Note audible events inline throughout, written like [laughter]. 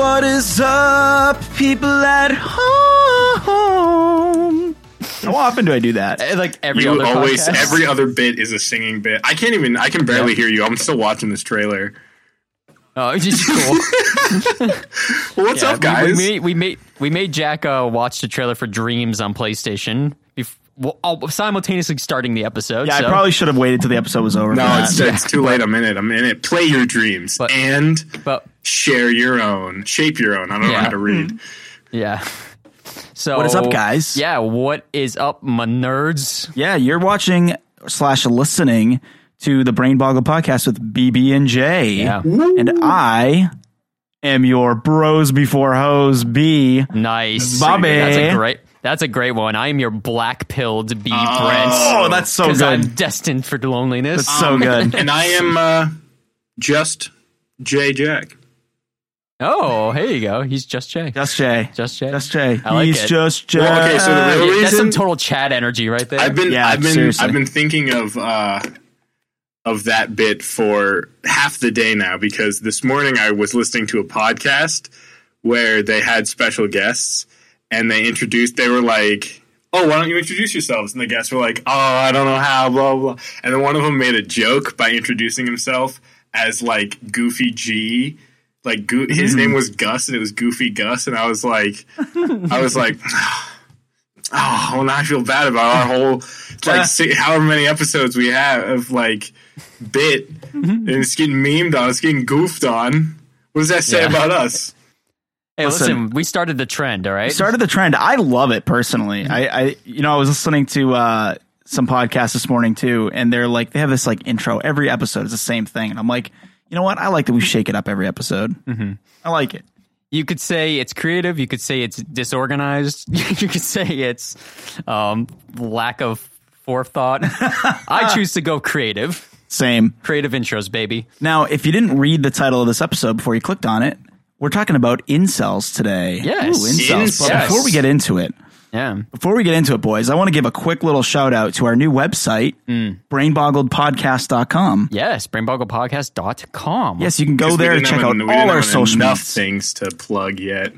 What is up, people at home? How often do I do that? Eh, Like every you other always podcast. every other bit is a singing bit. I can't even. I can barely hear you. I'm still watching this trailer. Oh, [laughs] it's just cool. [laughs] Well, what's Yeah, up, we- guys? We, made we made we made Jack uh, watch the trailer for Dreams on PlayStation. Bef- well, all- simultaneously starting the episode. Yeah, so- I probably should have waited till the episode was over. no, for that. it's, it's too late. I'm in it. I'm in it. Play your dreams But- and But share your own. Shape your own. I don't know how to read. Hmm. yeah. So What is up, guys? Yeah, what is up, my nerds? yeah, you're watching slash listening to the Brain Boggled podcast with BB and J. Yeah. And I am your bros before hoes B. Nice, Bobby. That's a great. That's a great one. I am your black pilled B Brent. Oh, that's so good. I'm destined for loneliness. That's so good. And I am uh, just J Jack. oh, here you go. He's just Jay. Just Jay. Just Jay. Just Jay. I like He's it. just Jay. Well, okay, so the real Yeah, that's some total Chad energy right there. I've been Yeah, I've been seriously. I've been thinking of uh of that bit for half the day now because this morning I was listening to a podcast where they had special guests and they introduced they were like Oh, why don't you introduce yourselves? And the guests were like, "Oh, I don't know how." Blah blah. And then one of them made a joke by introducing himself as like Goofy G, like Go- his mm-hmm. name was Gus, and it was Goofy Gus. And I was like, I was like, oh, [laughs] well, now I feel bad about our whole like si however many episodes we have of like bit, mm-hmm. and it's getting memed on, it's getting goofed on. What does that say Yeah. about us? Hey, listen. listen, we started the trend, all right? started the trend. I love it personally. I, I you know, I was listening to uh, some podcasts this morning too, and they're like they have this like intro every episode is the same thing, and I'm like, you know what? I like that we shake it up every episode. Mm-hmm. I like it. you could say it's creative. You could say it's disorganized. [laughs] you could say it's um, lack of forethought. [laughs] I choose to go creative. Same. Creative intros, baby. Now, if you didn't read the title of this episode before you clicked on it, we're talking about incels today. Yes. Ooh, incels. But Yes. before we get into it, Yeah. Before we get into it, boys, I want to give a quick little shout out to our new website, mm. brainboggledpodcast.com. Yes. Brainboggledpodcast.com. Yes, you can go there and check out en- we all our social enough medias. things to plug yet.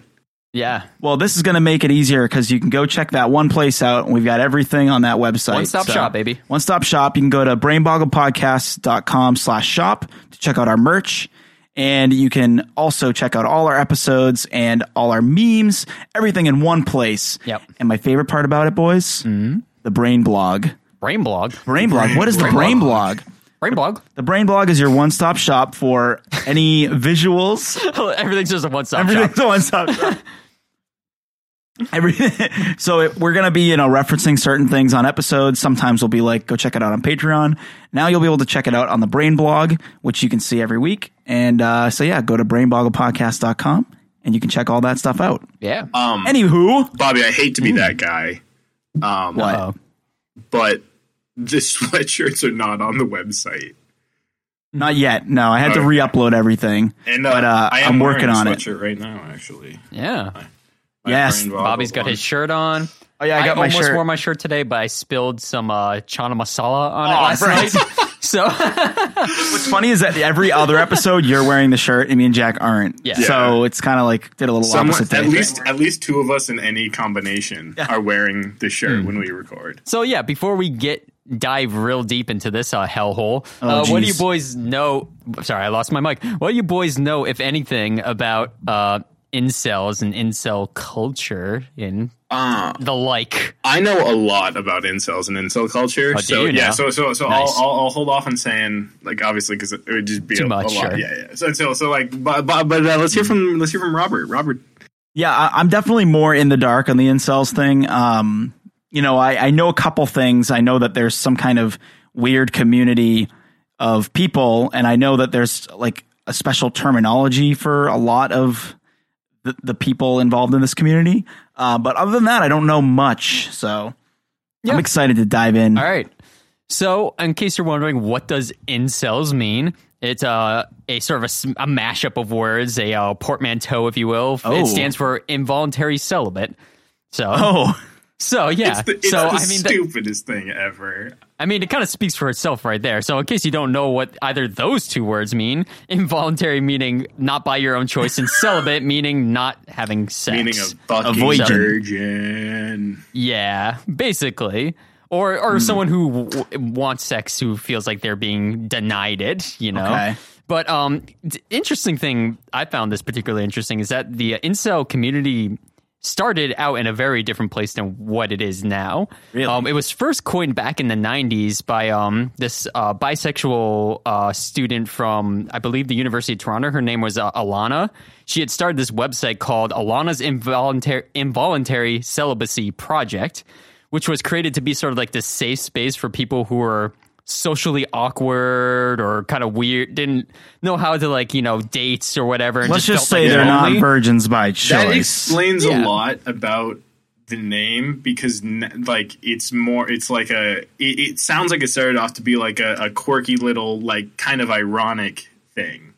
Yeah. Well, this is going to make it easier because you can go check that one place out, and we've got everything on that website. One stop shop, baby. One stop shop. You can go to brainboggledpodcast.com slash shop to check out our merch. And you can also check out all our episodes and all our memes, everything in one place. Yep. And my favorite part about it, boys, mm-hmm. the Brain Blog. Brain blog. Brain Blog. What is the Brain Brain Blog? Brain blog. The Brain Blog is your one stop shop for any visuals. [laughs] Everything's just a one stop shop. Everything's a one stop shop. [laughs] Everything. [laughs] So it, we're gonna be, you know, referencing certain things on episodes. Sometimes we'll be like, go check it out on Patreon. Now you'll be able to check it out on the Brain Blog, which you can see every week. And uh, so yeah, go to brainboggledpodcast.com and you can check all that stuff out. Yeah. Um, Anywho, Bobby, I hate to be that guy, um, what? Uh-oh. but the [laughs] sweatshirts are not on the website. Not yet. No, I had to re-upload everything, And uh, but uh, I am I'm working a on it. right now. Actually, Yeah. My Yes, Bobby's got one. his shirt on. Oh yeah, I got my almost shirt. wore my shirt today, but I spilled some uh, chana masala on it Oh, last right. night. [laughs] So [laughs] What's funny is that every other episode you're wearing the shirt and me and Jack aren't. Yeah. So it's kind of like did a little Someone, opposite at thing. least at least two of us in any combination are wearing the shirt when we record. So yeah, before we get dive real deep into this uh, hellhole, uh, what do you boys know? Sorry, I lost my mic. What do you boys know, if anything, about uh, incels and incel culture and Uh, the like. I know a lot about incels and incel culture. Oh, do so you yeah, so so so Nice. I'll, I'll I'll hold off on saying like obviously because it would just be Too a, much, a lot. sure. Yeah, yeah. So so so like, but but, but uh, let's hear from let's hear from Robert. Robert, Yeah, I, I'm definitely more in the dark on the incels thing. Um, you know, I, I know a couple things. I know that there's some kind of weird community of people, and I know that there's like a special terminology for a lot of the, the people involved in this community. Uh, but other than that, I don't know much. So Yeah. I'm excited to dive in. All right. So, in case you're wondering, what does incels mean? It's uh, a sort of a mashup of words, a uh, portmanteau, if you will. Oh. It stands for involuntary celibate. So, Oh, [laughs] so yeah. it's the, it's so the I mean, that- stupidest thing ever. I mean, it kind of speaks for itself right there. So, in case you don't know what either those two words mean, [laughs] involuntary meaning not by your own choice, and celibate meaning not having sex. Meaning a fucking Avoid virgin. Yeah, basically. Or or someone who w- wants sex who feels like they're being denied it, you know. Okay. But um d- interesting thing I found this particularly interesting is that the incel community started out in a very different place than what it is now. Really? Um, it was first coined back in the 90s by um, this uh, bisexual uh, student from, I believe, the University of Toronto. Her name was uh, Alana. She had started this website called Alana's Involuntary, Involuntary Celibacy Project, which was created to be sort of like this safe space for people who were socially awkward or kind of weird, didn't know how to like, you know, dates or whatever. and let's just felt say like they're not virgins by That choice. explains Yeah. a lot about the name because like it's more it's like a it, it sounds like it started off to be like a, a quirky little like kind of ironic thing.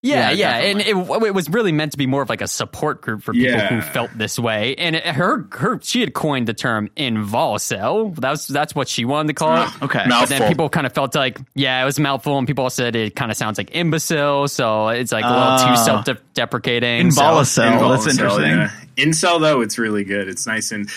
Yeah, Yeah, yeah, and it, it was really meant to be more of like a support group for people Yeah. who felt this way. And it, her, her, she had coined the term "involcel." That's that's what she wanted to call it. [gasps] Okay. But then people kind of felt like, yeah, it was a mouthful, and people said it kind of sounds like imbecile, so it's like a little Ah. too self-deprecating. so- Involacel. That's interesting. yeah. Incel though, it's really good. It's nice and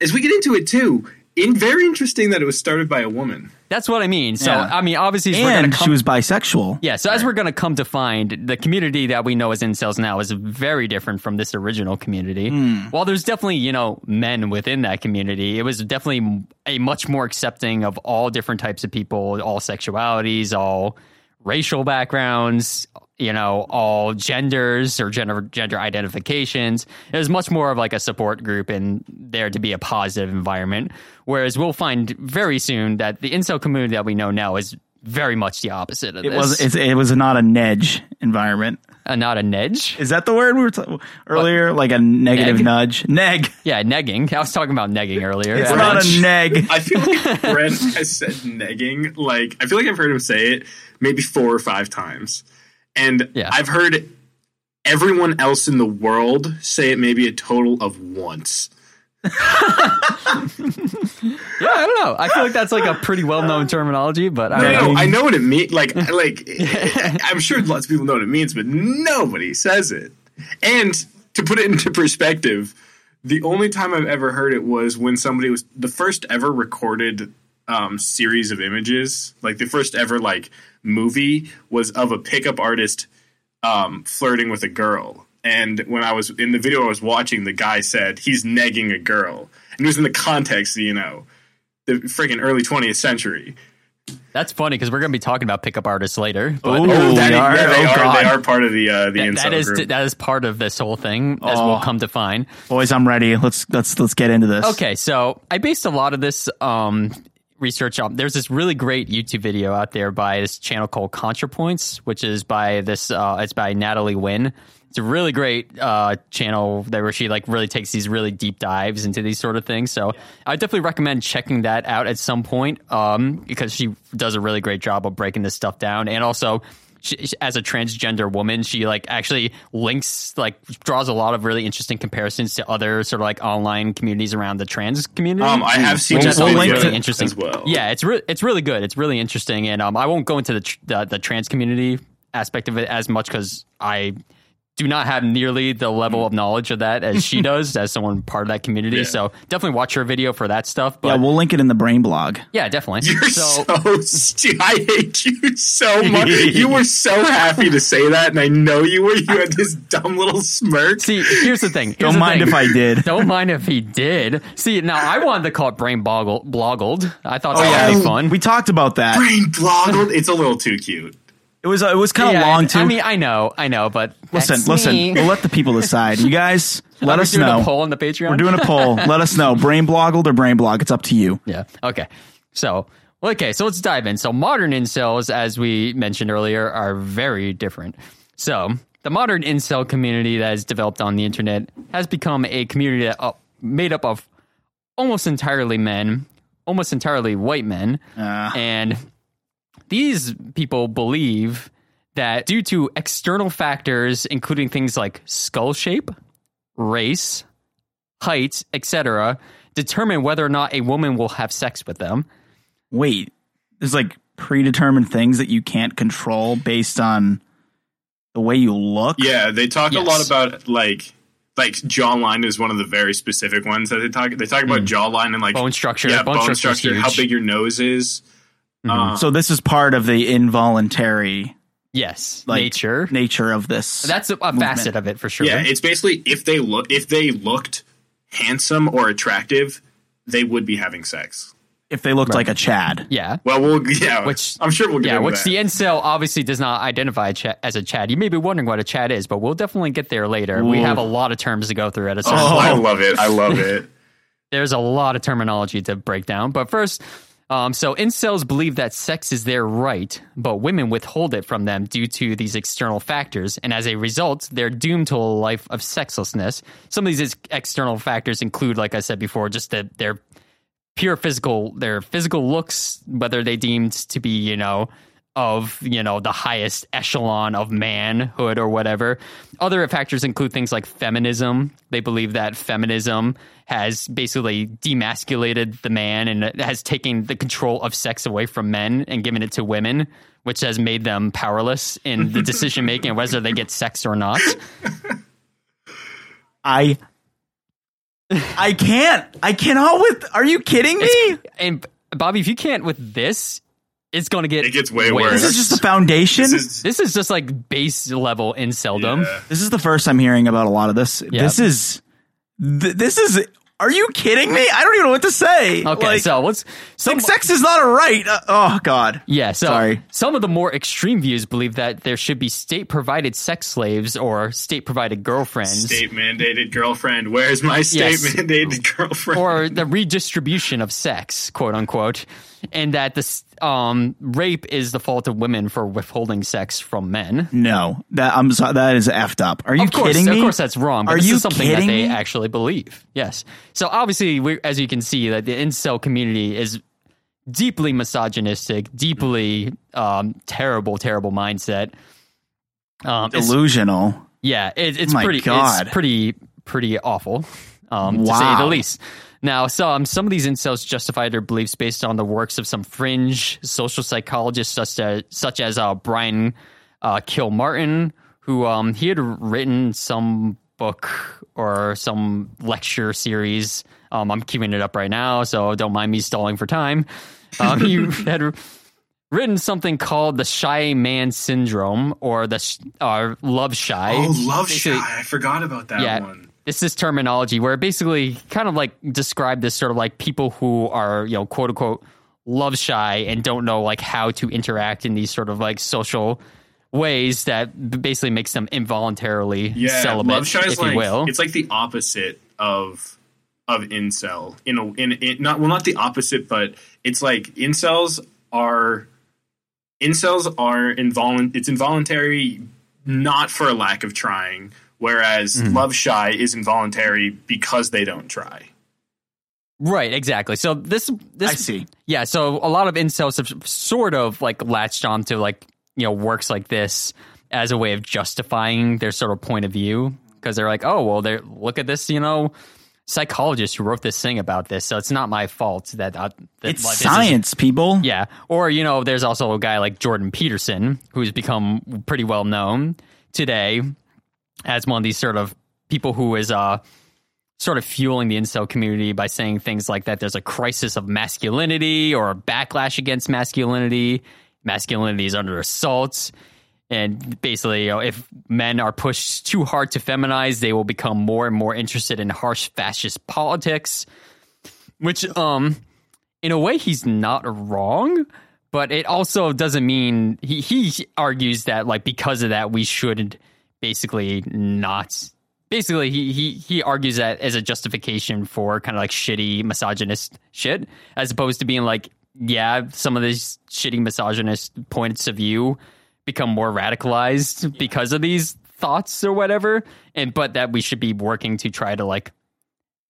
as we get into it too, in very interesting that it was started by a woman. That's what I mean. So Yeah. I mean, obviously, we're and gonna come she was bisexual. Yeah, so as we're going to come to find, the community that we know as incels now is very different from this original community. Hmm. While there's definitely, you know, men within that community, it was definitely a much more accepting of all different types of people, all sexualities, all racial backgrounds, you know, all genders or gender gender identifications. It was much more of like a support group and there to be a positive environment. Whereas we'll find very soon that the incel community that we know now is very much the opposite of It this. was it's, it was not a nedge environment. Uh, not a nedge. Is that the word we were ta- earlier? Like a negative Neg? nudge. Neg. Yeah, negging. I was talking about negging earlier. It's Yeah. not Nudge. a neg. I feel like [laughs] Brent has said negging. Like I feel like I've heard him say it maybe four or five times, and Yeah. I've heard everyone else in the world say it maybe a total of once. [laughs] Yeah, I don't know. I feel like that's like a pretty well known terminology, but I No, know. I know what it means. Like, [laughs] like I'm sure lots of people know what it means, but nobody says it. And to put it into perspective, the only time I've ever heard it was when somebody was the first ever recorded um, series of images, like the first ever like movie was of a pickup artist um, flirting with a girl. And when I was in the video I was watching, the guy said he's negging a girl, and it was in the context, you know, the freaking early 20th century. That's funny because we're going to be talking about pickup artists later. But Ooh, that are? yeah, they Oh, are. They are part of the uh, the that- that is group. that is part of this whole thing, as Oh. we'll come to find. Boys, I'm ready. Let's let's let's get into this. Okay, so I based a lot of this um, research on. There's this really great YouTube video out there by this channel called ContraPoints, which is by this. Uh, it's by Natalie Wynn. It's a really great uh, channel that where she like really takes these really deep dives into these sort of things. So I definitely recommend checking that out at some point um, because she does a really great job of breaking this stuff down, and also she, as a transgender woman, she like actually links like draws a lot of really interesting comparisons to other sort of like online communities around the trans community. um, I have seen which this is always we'll link really to- interesting as well. Yeah, it's re- it's really good. It's really interesting, and um, I won't go into the, tr- the the trans community aspect of it as much because I do not have nearly the level mm-hmm. of knowledge of that as she [laughs] does, as someone part of that community. Yeah. So definitely watch her video for that stuff. yeah, But we'll link it in the brain blog. yeah, definitely. You're so so, stu- I hate you so much. you were so [laughs] happy to say that, and I know you were. You had this dumb little smirk. see, here's the thing. Here's Don't the mind thing. if I did. [laughs] Don't mind if he did. See, now I wanted to call it brain boggle bloggled. I thought that oh, yeah. would be fun. We talked about that. Brain bloggled. It's a little too cute. It was it was kind of Yeah, long too. I mean, I know, I know, but listen, listen. me. We'll let the people decide. You guys, [laughs] let us doing know. a poll on the Patreon. We're doing a poll. [laughs] let us know. Brain bloggled or brain blog. It's up to you. Yeah. Okay. So, okay. So let's dive in. So modern incels, as we mentioned earlier, are very different. So the modern incel community that has developed on the internet has become a community that, uh, made up of almost entirely men, almost entirely white men, Uh, and these people believe that due to external factors, including things like skull shape, race, height, etc., determine whether or not a woman will have sex with them. wait, there's like predetermined things that you can't control based on the way you look. Yeah, they talk a lot about like like jawline is one of the very specific ones that they talk. They talk about hmm. jawline and like Bone structure. Yeah, bone, bone, structure, structure. How big your nose is. Uh, So this is part of the involuntary Yes, like nature. nature of this. That's a, a facet of it for sure. yeah, it's basically if they look if they looked handsome or attractive, they would be having sex. if they looked like a Chad. yeah. Well, we'll [laughs] yeah, Which- I'm sure we'll get Yeah, into which that. the incel obviously does not identify as a Chad. You may be wondering what a Chad is, but we'll definitely get there later. We have a lot of terms to go through at a certain oh, point. I love it. I love [laughs] it. there's a lot of terminology to break down. But first, um, so incels believe that sex is their right, but women withhold it from them due to these external factors. And as a result, they're doomed to a life of sexlessness. Some of these external factors include, like I said before, just that their pure physical, their physical looks, whether they deemed to be, you know, of you know the highest echelon of manhood or whatever. Other factors include things like feminism. They believe that feminism has basically demasculated the man and has taken the control of sex away from men and given it to women, which has made them powerless in the decision making whether they get sex or not. I I can't. I cannot with Are you kidding me? And Bobby, if you can't with this, it's going to get It gets way worse. This is just the foundation. This This is This is just like base level inceldom. yeah. This is the first I'm hearing about a lot of this. This is th- this is Are you kidding me? I don't even know what to say. Okay, Like, so let's some, like sex is not a right. Uh, oh god. Yeah, so Sorry. some of the more extreme views believe that there should be state provided sex slaves or state provided girlfriends state mandated girlfriend. Where's my state Yes. mandated [laughs] girlfriend? or the redistribution of sex, quote unquote, and that this um, rape is the fault of women for withholding sex from men. No. That I'm sorry. That is effed up. Are you of course, kidding me? of course, that's wrong. But Are this you is something kidding that they me? actually believe. Yes. So obviously, we, as you can see, that the incel community is deeply misogynistic, deeply um, terrible, terrible mindset. Um, it's- yeah, it, it's My pretty, God. it's pretty, pretty awful, um, to say the least. Now, some some of these incels justify their beliefs based on the works of some fringe social psychologists, such as such as uh, Brian uh, Gilmartin, who um, he had written some book or some lecture series. Um, I'm keeping it up right now, so don't mind me stalling for time. Um, he [laughs] had written something called the shy man syndrome or the sh- uh, love shy. oh, love Basically- shy. I forgot about that yeah, one. It's this terminology where it basically kind of like describe this sort of like people who are, you know, quote unquote love shy and don't know like how to interact in these sort of like social ways that basically makes them involuntarily Yeah, celibate, love shy is if like you will. it's like the opposite of of incel. In a in, in not well not the opposite, but it's like incels are incels are involunt it's involuntary not for a lack of trying, whereas Mm-hmm. love shy is involuntary because they don't try. Right, exactly. So this this I see. Yeah, so a lot of incels have sort of like latched onto like you know works like this as a way of justifying their sort of point of view because they're like, oh well, they look at this, you know, psychologist who wrote this thing about this, so it's not my fault that, uh, that It's like, this is- science, people. yeah, or you know, there's also a guy like Jordan Peterson who's become pretty well known today. As one of these sort of people who is uh sort of fueling the incel community by saying things like that there's a crisis of masculinity or a backlash against masculinity. Masculinity is under assault. And basically, you know, if men are pushed too hard to feminize, they will become more and more interested in harsh fascist politics. Which, um, in a way, he's not wrong, but it also doesn't mean he, he argues that like because of that we should basically not basically he he he argues that as a justification for kind of like shitty misogynist shit as opposed to being like yeah some of these shitty misogynist points of view become more radicalized because of these thoughts or whatever and but that we should be working to try to like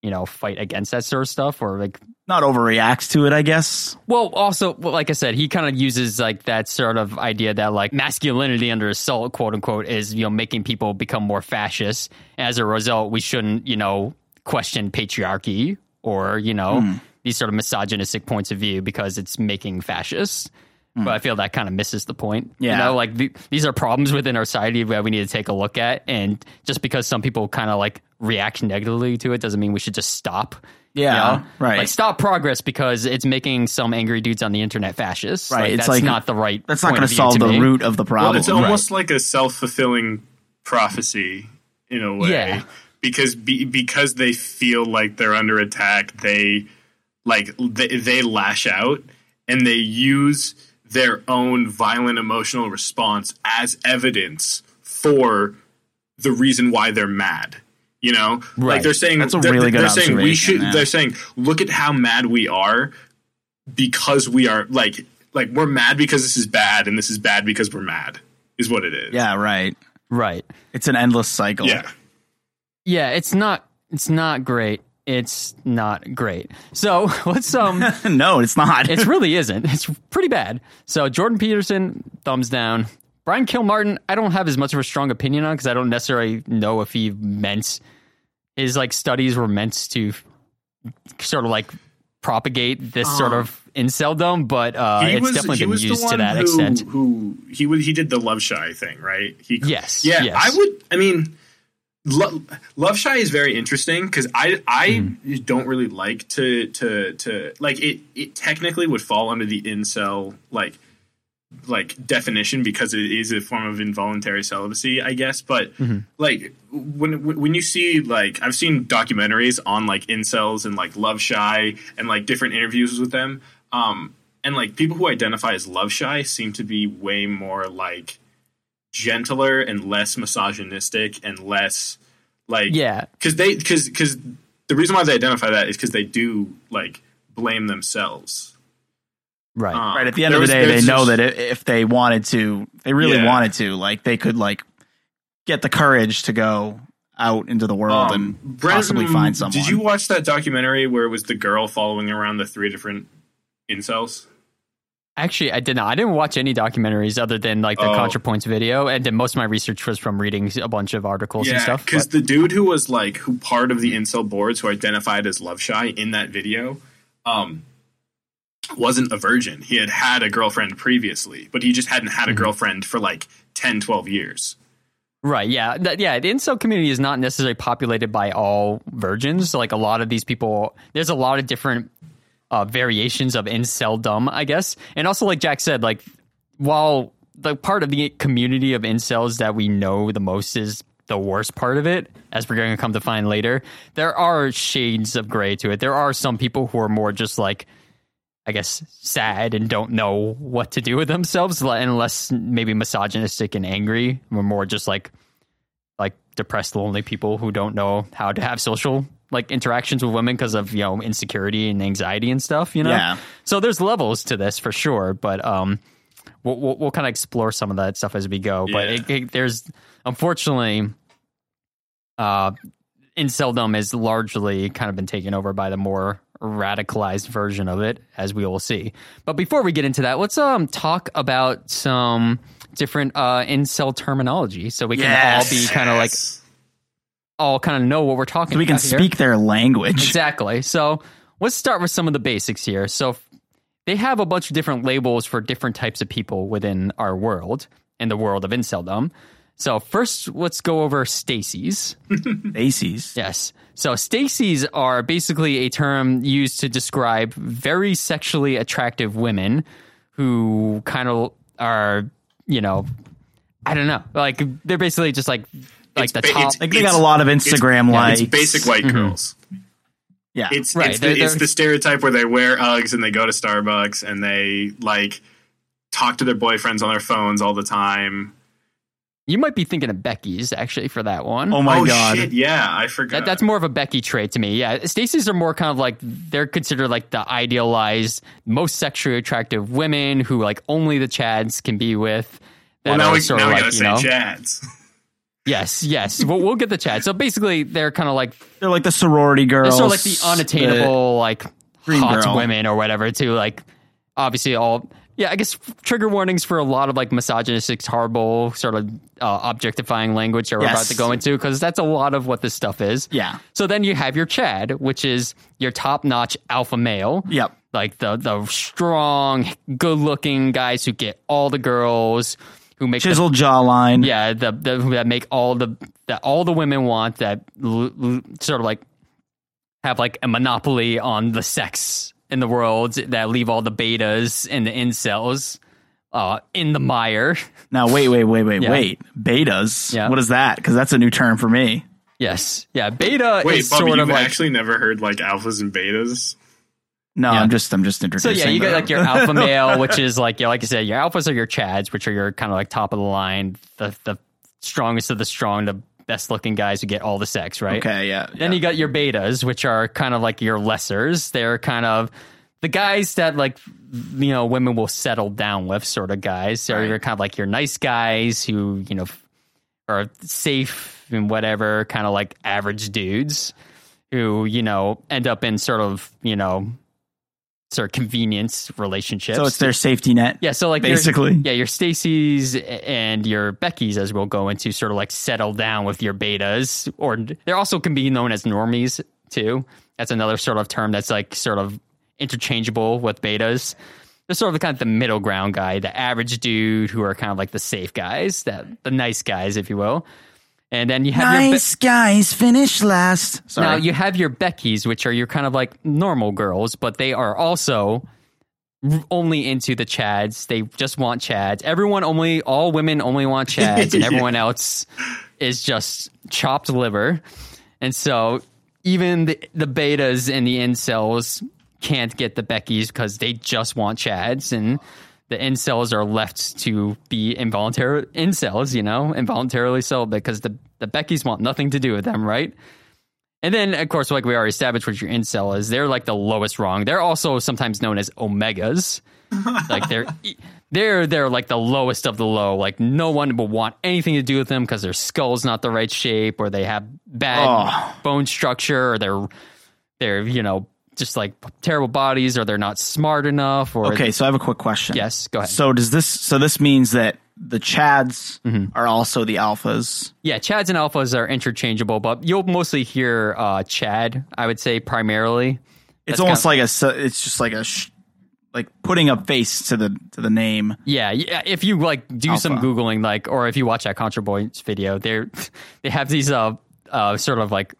you know fight against that sort of stuff or like Not overreacts to it, I guess. well, also, well, like I said, he kind of uses like that sort of idea that like masculinity under assault, quote unquote, is you know making people become more fascist. As a result, we shouldn't you know question patriarchy or you know hmm. these sort of misogynistic points of view because it's making fascists. But hmm. I feel that kind of misses the point. Yeah. You know, like the, these are problems within our society that we need to take a look at. And just because some people kind of like react negatively to it doesn't mean we should just stop. you Yeah, know? right. Like stop progress because it's making some angry dudes on the internet fascists. Right, Like, it's that's like- not the right. That's not going to solve the me. root of the problem. Well, it's almost like a self fulfilling prophecy in a way. Yeah. Because be, because they feel like they're under attack, they like they, they lash out and they use their own violent emotional response as evidence for the reason why they're mad. You know, like they're saying That's a they're, really good they're saying we should. yeah. They're saying, look at how mad we are because we are like like we're mad because this is bad and this is bad because we're mad is what it is. yeah, right. Right. It's an endless cycle. Yeah. Yeah. It's not. It's not great. It's not great. So [laughs] let's um. [laughs] no, it's not. it [laughs] really isn't. It's pretty bad. So Jordan Peterson, thumbs down. Brian Gilmartin, I don't have as much of a strong opinion on because I don't necessarily know if he meant his like studies were meant to sort of like propagate this sort of inceldom, but uh, He it's was, definitely been used the one to that who, extent. Who he was he did the love shy thing, right? He Yes, Yeah, yes. I would I mean Lo- Love Shy is very interesting because I I Mm-hmm. don't really like to to to like it. It technically would fall under the incel like like definition because it is a form of involuntary celibacy, I guess. But Mm-hmm. like when when you see like I've seen documentaries on like incels and like Love Shy and like different interviews with them, um, and like people who identify as Love Shy seem to be way more like gentler and less misogynistic and less like Yeah. because they because because the reason why they identify that is because they do like blame themselves Right. Um, right. At the end of the day, they know just- that if they wanted to, they really Yeah. wanted to, like they could like get the courage to go out into the world um, and Brent, possibly find someone. Did you watch that documentary where it was the girl following around the three different incels? Actually, I did not. I didn't watch any documentaries other than like the Oh. ContraPoints video, and then most of my research was from reading a bunch of articles and stuff. because the dude who was like who part of the incel boards who identified as love shy in that video, um, wasn't a virgin. He had had a girlfriend previously, but he just hadn't had a Mm-hmm. girlfriend for like 10, 12 years. Right. Yeah. That, yeah. The incel community is not necessarily populated by all virgins. Like a lot of these people, there's a lot of different uh, variations of inceldom, I guess. And also, like Jack said, like while the part of the community of incels that we know the most is the worst part of it, as we're going to come to find later, there are shades of gray to it. There are some people who are more just like, I guess, sad and don't know what to do with themselves, and less maybe misogynistic and angry. We're more just like like depressed, lonely people who don't know how to have social like interactions with women because of you know insecurity and anxiety and stuff. You know, Yeah. So there's levels to this for sure, but um, we'll we'll, we'll kind of explore some of that stuff as we go. But it, it, there's unfortunately, uh, inceldom is largely kind of been taken over by the more radicalized version of it, as we will see. But before we get into that, let's um talk about some different uh incel terminology, so we can Yes. all be kind of like. All kind of know what we're talking. so we can about here. speak their language. Exactly. So let's start with some of the basics here. So they have a bunch of different labels for different types of people within our world, in the world of inceldom. So first, let's go over Stacy's. Macy's. [laughs] [laughs] Yes. So Stacy's are basically a term used to describe very sexually attractive women who kind of are, you know, I don't know, like they're basically just like like It's the ba- top. it's- Like they got a lot of Instagram yeah, likes. it's basic white mm-hmm. girls. Yeah. It's Right, it's, they're- the, it's they're- the stereotype where they wear Uggs and they go to Starbucks and they like talk to their boyfriends on their phones all the time. you might be thinking of Becky's actually for that one. oh my oh god. shit! Yeah, I forgot. That, that's more of a Becky trait to me. Yeah, Stacy's are more kind of like they're considered like the idealized, most sexually attractive women who like only the Chads can be with. well, that now we, sort now of we like, gotta you know, say Chads. [laughs] yes, yes. we'll, we'll get the Chads. So basically, they're kind of like They're like the sorority girls. sort of like the unattainable, like hot girl. women or whatever. To like, obviously all. Yeah, I guess trigger warnings for a lot of like misogynistic, horrible, sort of uh, objectifying language that we're Yes. about to go into because that's a lot of what this stuff is. Yeah. So then you have your Chad, which is your top notch alpha male. Yep. Like the the strong, good looking guys who get all the girls, who make the, jawline. yeah, the, the that make all the that all the women want that l- l- sort of like have like a monopoly on the sex in the world that leave all the betas and the incels uh, in the mire. [laughs] Now wait, wait, wait, wait, Yeah. wait. Betas. Yeah. What is that? Because that's a new term for me. Yes, yeah, beta Wait, is Bubby, sort you've of like I actually never heard like alphas and betas? No, Yeah. I'm just I'm just So yeah, you got like your [laughs] alpha male, which is like yeah, like I said, your alphas are your chads, which are your kind of like top of the line, the the strongest of the strong, the best looking guys who get all the sex, right? Okay, yeah. Then yeah. you got your betas, which are kind of like your lessers. They're kind of the guys that like you know women will settle down with, sort of guys. So Right. you're kind of like your nice guys who you know are safe and whatever, kind of like average dudes who you know end up in sort of you know sort of convenience relationships. so it's their safety net. Yeah, so like your- basically. yeah, your Stacy's and your Becky's, as we'll go into, sort of like settle down with your betas, or they also can be known as normies too. That's another sort of term that's like sort of interchangeable with betas. They're sort of the kind of the middle ground guy, the average dude who are kind of like the safe guys, that the nice guys, if you will. And then you have your Be- Nice guys finish last. Sorry. now you have your Becky's, which are your kind of like normal girls, but they are also only into the Chads. They just want Chads. Everyone only, all women only want [laughs] Chads, and Yeah. everyone else is just chopped liver. And so even the, the betas and the incels can't get the Becky's because they just want Chads, and the incels are left to be involuntary incels, you know, involuntarily so because the the Becky's want nothing to do with them, right? And then, of course, like we already established, what your incel is, they're like the lowest rung. They're also sometimes known as omegas. [laughs] like they're they're they're like the lowest of the low. Like no one will want anything to do with them because their skull's not the right shape, or they have bad Oh. bone structure, or they're they're you know just like terrible bodies, or they're not smart enough. Or okay, so I have a quick question. yes, go ahead. So does this so this means that the Chads Mm-hmm. are also the alphas? Yeah, Chads and Alphas are interchangeable, but you'll mostly hear uh, Chad. I would say primarily. It's That's almost kind like a it's just like a sh- like putting a face to the to the name. Yeah, yeah. If you like do some googling, like, or if you watch that ContraPoints video, they're [laughs] they have these uh uh sort of like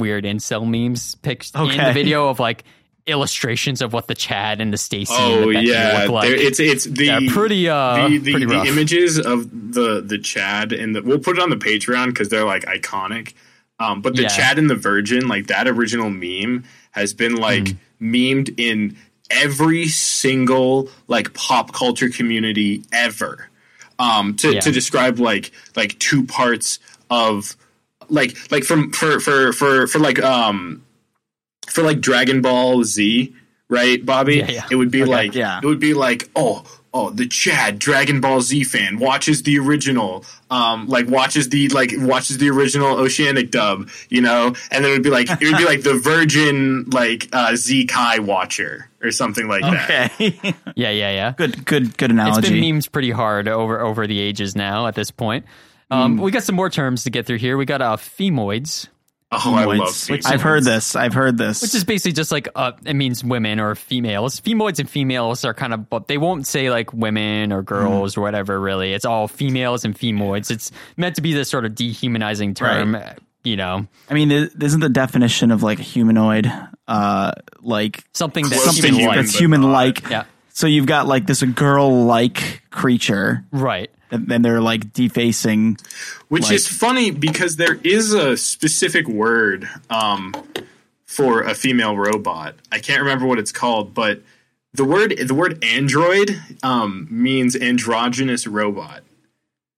weird incel memes picked in the video of like illustrations of what the Chad and the Stacy and Oh the Becky yeah, look like. There- it's it's the They're pretty uh the, the, pretty the images of the the Chad and the we'll put it on the Patreon because they're like iconic. Um, but the Yeah. Chad and the Virgin, like that original meme, has been like Hmm. memed in every single like pop culture community ever. Um, to, Yeah. to describe like like two parts of like like from for for for for like um for like Dragon Ball Z, right, Bobby? Yeah, yeah. It would be Okay, like yeah. it would be like, oh, oh, the Chad Dragon Ball Z fan watches the original, um, like watches the like watches the original Oceanic dub, you know, and then it would be like it would be like the Virgin like uh, Z Kai watcher or something like that. Okay. [laughs] yeah, yeah, yeah. good good good analogy. It's been memes pretty hard over over the ages now. At this point, um, Hmm. we got some more terms to get through here. We got uh, femoids, Oh, I love Femoids. femoids. I've heard this. I've heard this. Which is basically just like uh, it means women or females. Femoids and females are kind of, but they won't say like women or girls or whatever. Really, it's all females and femoids. It's meant to be this sort of dehumanizing term. You know, I mean, is- isn't the definition of like a humanoid, uh, like something that's something human, that's human-like? Yeah. So you've got like this girl-like creature, right. And then they're like defacing. Which Like- is funny because there is a specific word um, for a female robot. I can't remember what it's called, but the word the word android um, means androgynous robot,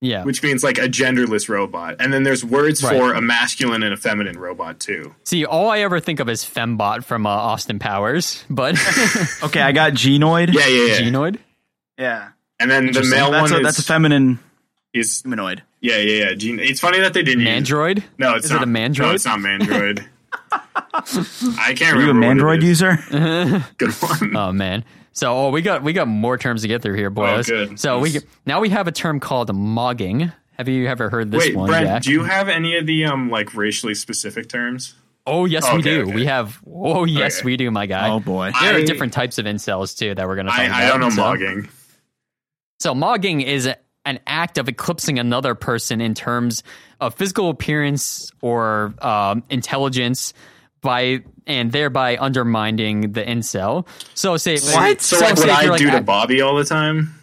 Yeah. which means like a genderless robot. And then there's words Right. for a masculine and a feminine robot too. See, all I ever think of is fembot from uh, Austin Powers, but [laughs] Okay, I got gynoid. Yeah, yeah, yeah. gynoid. yeah. And then the male that's one a, is, that's a feminine is humanoid. yeah, yeah, yeah. Gene, it's funny that they didn't use Mandroid. No, it's Is it not a mandroid? No, it's not mandroid. [laughs] I can't Are you a mandroid user? [laughs] Good one. Oh man. So oh, we got we got more terms to get through here, boys. Oh, good. So we now we have a term called mogging. Have you ever heard this Wait, one, Brent, Jack? do you have any of the um like racially specific terms? oh yes, we Okay, do. okay. We have. Oh yes, Okay. we do, my guy. Oh boy. There are different types of incels too that we're going to talk I, about. I don't know so, mogging. So mogging is an act of eclipsing another person in terms of physical appearance or um, intelligence by and thereby undermining the incel. So say What? So, so like what I like, do to Bobby all the time?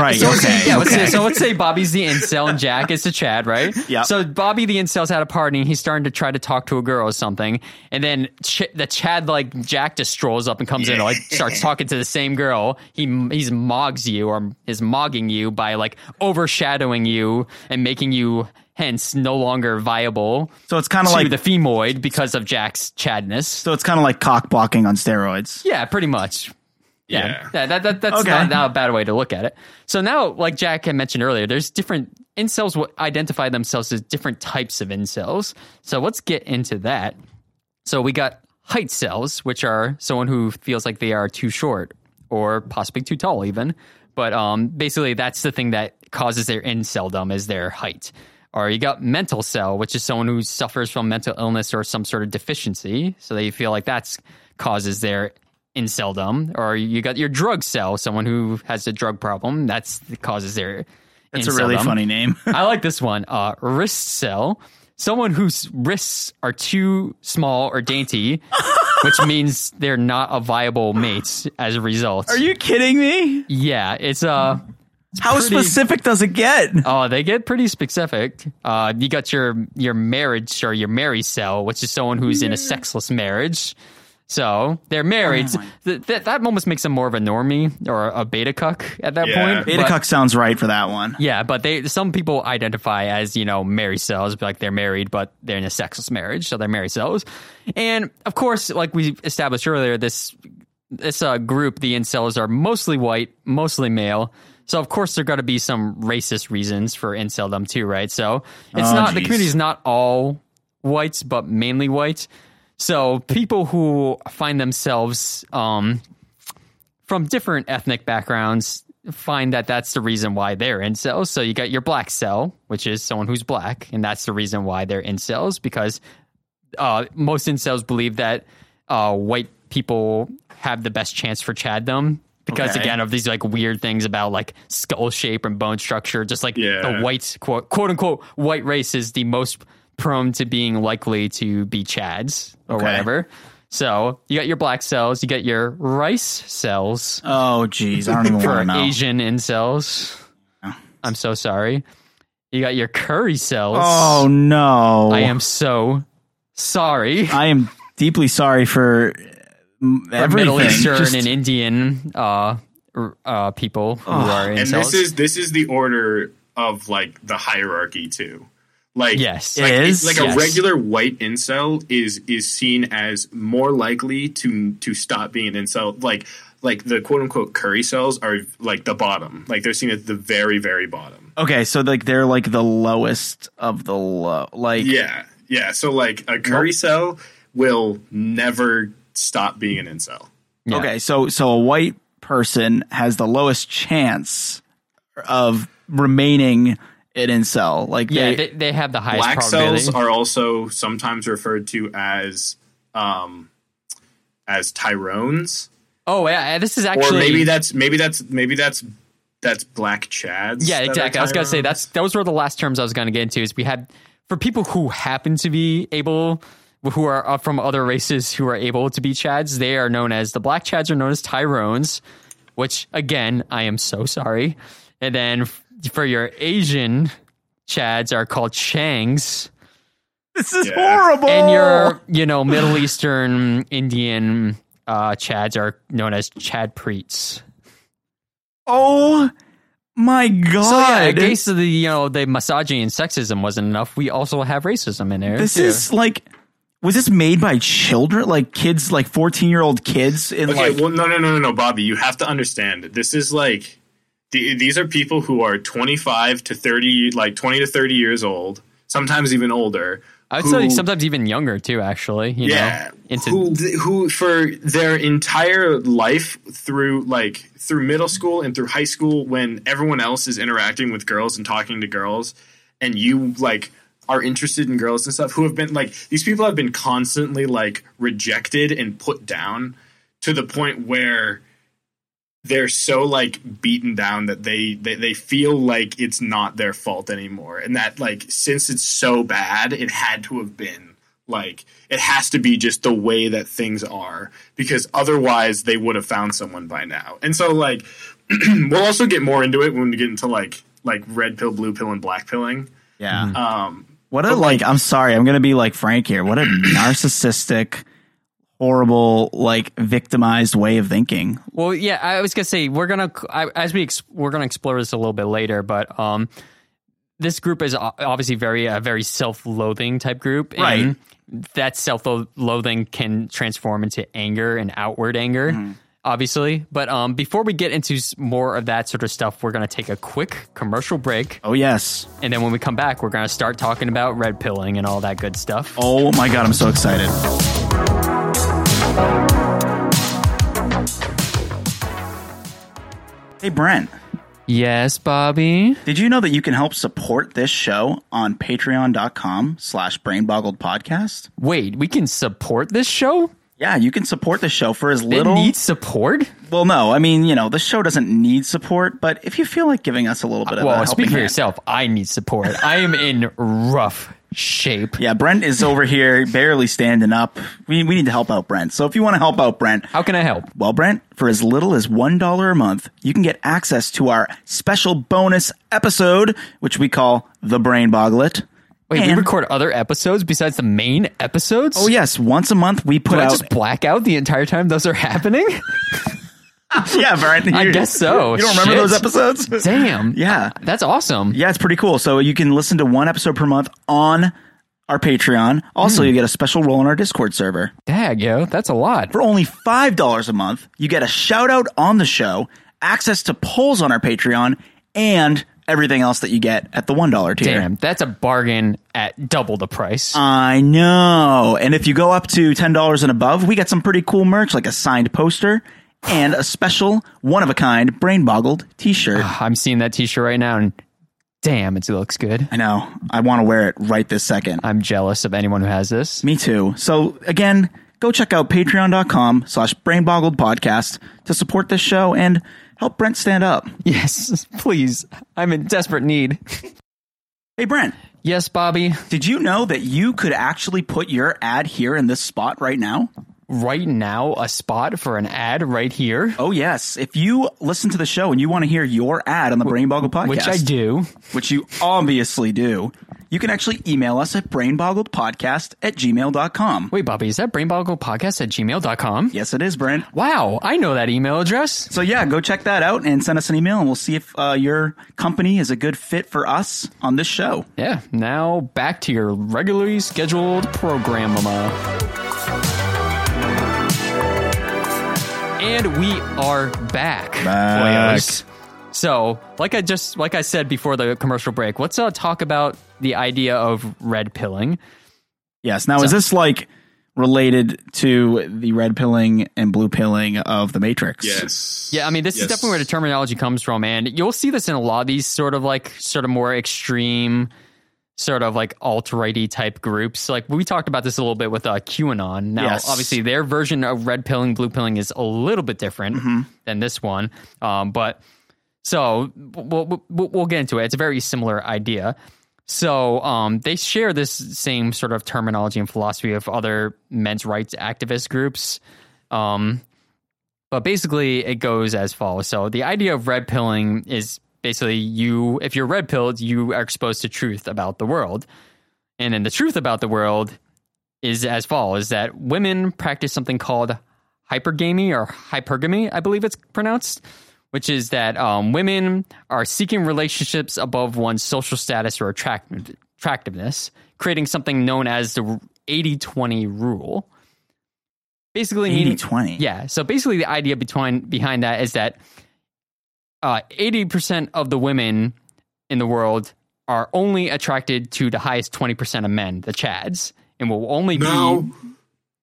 Right. So okay. yeah, let's say, so let's say Bobby's the incel and Jack is the Chad, right? Yeah. So Bobby the incel's at a party and he's starting to try to talk to a girl or something, and then Ch- the Chad like Jack just strolls up and comes in and like starts [laughs] talking to the same girl. He he's mogs you or is mogging you by like overshadowing you and making you hence no longer viable so it's kind of like the femoid because of Jack's Chadness. so it's kind of like cock blocking on steroids. Yeah, pretty much. Yeah, Yeah. that, that, that- that's Okay. not, not a bad way to look at it. So now, like Jack had mentioned earlier, there's different incels will identify themselves as different types of incels. So let's get into that. So we got height cells, which are someone who feels like they are too short or possibly too tall, even. But um, basically, that's the thing that causes their inceldom is their height. Or you got mental cell, which is someone who suffers from mental illness or some sort of deficiency. So they feel like that's causes their inceldom. Or you got your drug cell, someone who has a drug problem. That's causes their That's a really funny name. [laughs] I like this one. Uh, wrist cell. Someone whose wrists are too small or dainty, [laughs] which means they're not a viable mate as a result. Are you kidding me? Yeah, it's uh How pretty- specific does it get? oh, they get pretty specific. Uh, you got your your marriage or your marry cell, which is someone who's in a sexless marriage. So they're married. Oh Th- th- that almost makes them more of a normie or a beta cuck at that Yeah. point. Beta But- cuck sounds right for that one. Yeah, but they some people identify as you know married cells, like they're married, but they're in a sexless marriage, so they're married cells. And of course, like we established earlier, this this uh, group, the incels, are mostly white, mostly male. So of course there got to be some racist reasons for inceldom too, right? So it's Oh, not the geez. community is not all whites, but mainly white. So people who find themselves um, from different ethnic backgrounds find that that's the reason why they're incels. So you got your black cell, which is someone who's black, and that's the reason why they're incels because uh, most incels believe that uh, white people have the best chance for chaddom. Because Okay. again, of these like weird things about like skull shape and bone structure, just like Yeah. the white quote quote unquote white race is the most prone to being likely to be chads or Okay. whatever. So you got your black cells, you got your rice cells, Oh, geez, I don't even [laughs] for want to know. Asian incels. I'm so sorry. You got your curry cells. Oh no! I am so sorry. [laughs] I am deeply sorry for mm, For everything. Middle Eastern Just- and Indian uh, uh, people who are incels. And this is this is the order of like the hierarchy too. Like Yes. like, is? like Yes. a regular white incel is is seen as more likely to to stop being an incel. Like like the quote unquote curry cells are like the bottom. Like they're seen at the very very bottom. okay, so like they're like the lowest of the low. Like Yeah, yeah. So like a curry cell will never stop being an incel. Yeah. okay, so so a white person has the lowest chance of remaining an incel. Like Yeah, they, they, they have the highest Black probability. cells are also sometimes referred to as um, as Tyrones, oh yeah, this is actually or maybe that's maybe that's maybe that's that's Black Chads. Yeah, exactly. I was gonna say Tyrones. that's those were the last terms I was gonna get into. Is we had for people who happen to be able, who are uh, from other races who are able to be Chads, they are known as the Black Chads are known as Tyrones, which again I am so sorry. And then f- for your Asian Chads are called Changs, this is Yeah. horrible. and your you know Middle Eastern Indian uh, Chads are known as Chad Preets. oh my god! So yeah, in case of the you know the misogyny and sexism wasn't enough, we also have racism in there. this too. is like, was this made by children? Like kids, like fourteen year old kids in Okay, like. well, no, no, no, no, no, Bobby. You have to understand. This is like the, these are people who are 25 to 30, like 20 to 30 years old, sometimes even older. I would who- say sometimes even younger too. Actually, you yeah, know, into who who for their entire life through like through middle school and through high school, when everyone else is interacting with girls and talking to girls, and you like are interested in girls and stuff, who have been like these people have been constantly like rejected and put down to the point where they're so like beaten down that they, they they feel like it's not their fault anymore and that like since it's so bad it had to have been like it has to be just the way that things are because otherwise they would have found someone by now and so like [clears throat] we'll also get more into it when we get into like like red pill blue pill and black pilling yeah. um What a like. I'm sorry. I'm gonna be like Frank here. What a [clears throat] narcissistic, horrible, like victimized way of thinking. Well, yeah, I was gonna say we're gonna I, as we ex, we're gonna explore this a little bit later, but um, this group is obviously very a very self-loathing type group, and that self-loathing can transform into anger and outward anger. Obviously, but um, before we get into more of that sort of stuff, we're going to take a quick commercial break, Oh yes. and then when we come back, we're going to start talking about red pilling and all that good stuff. Oh my god. I'm so excited. Hey Brent. Yes, Bobby. Did you know that you can help support this show on patreon.com slash brainboggled podcast? Wait, we can support this show? Yeah, you can support the show for as little. It needs support. well, no, I mean, you know, the show doesn't need support, but if you feel like giving us a little bit of a Well, speak for hand- yourself. I need support. I am in rough shape. Yeah, Brent is over here barely standing up. We, we need to help out Brent. So if you want to help out Brent, How can I help? well, Brent, for as little as $1 a month, you can get access to our special bonus episode, which we call The Brain Bogglet. Wait, we record other episodes besides the main episodes? Oh, yes. Once a month, we put Do I out. just black out the entire time those are happening? [laughs] [laughs] yeah, Brent. [laughs] I guess so. You don't remember Shit. those episodes? [laughs] Damn. Yeah. Uh, that's awesome. Yeah, it's pretty cool. So you can listen to one episode per month on our Patreon. Also, hmm. you get a special role in our Discord server. Dag, yo. That's a lot. For only $5 a month, you get a shout out on the show, access to polls on our Patreon, and everything else that you get at the $1 tier. Damn, that's a bargain at double the price. I know. And if you go up to $10 and above, we get some pretty cool merch like a signed poster and a special one of a kind brain boggled t shirt. Ah, I'm seeing that t-shirt right now and damn, it looks good. I know. I want to wear it right this second. I'm jealous of anyone who has this. Me too. So again, go check out patreon.com slash brainboggled podcast to support this show and help Brent stand up. [laughs] Yes, please. I'm in desperate need. Hey Brent, Yes, Bobby. did you know that you could actually put your ad here in this spot right now? Right now, a spot for an ad right here, Oh yes. If you listen to the show and you want to hear your ad on the Brain Boggle podcast, which I do. which you obviously do, you can actually email us at brainboggledpodcast at gmail.com. Wait, Bobby, is that brainbogglepodcast at gmail.com? Yes, it is, Brent. Wow, I know that email address. So yeah, go check that out and send us an email, and we'll see if uh, your company is a good fit for us on this show. Yeah, now back to your regularly scheduled program, mama. And we are back. Back. boyos. So, like I just like I said before the commercial break, let's uh, talk about the idea of red pilling. Yes. Now, is this like related to the red pilling and blue pilling of the Matrix. Yes. Yeah, I mean, this Yes. is definitely where the terminology comes from, and you'll see this in a lot of these sort of like sort of more extreme, sort of like alt righty type groups. Like we talked about this a little bit with uh, QAnon. Now, Yes. obviously, their version of red pilling, blue pilling is a little bit different Mm-hmm. than this one, um, but so we'll, we'll, we'll get into it. It's a very similar idea. So um, they share this same sort of terminology and philosophy of other men's rights activist groups. Um, but basically, it goes as follows. So the idea of red pilling is basically you, if you're red pilled, you are exposed to truth about the world. And then the truth about the world is as follows that women practice something called hypergamy or hypergamy, I believe it's pronounced, which is that um, women are seeking relationships above one's social status or attract- attractiveness, creating something known as the 80 20 rule. Basically, meaning 80-20. yeah. So basically, the idea behind behind that is that uh, eighty percent of the women in the world are only attracted to the highest twenty percent of men, the Chads, and will only be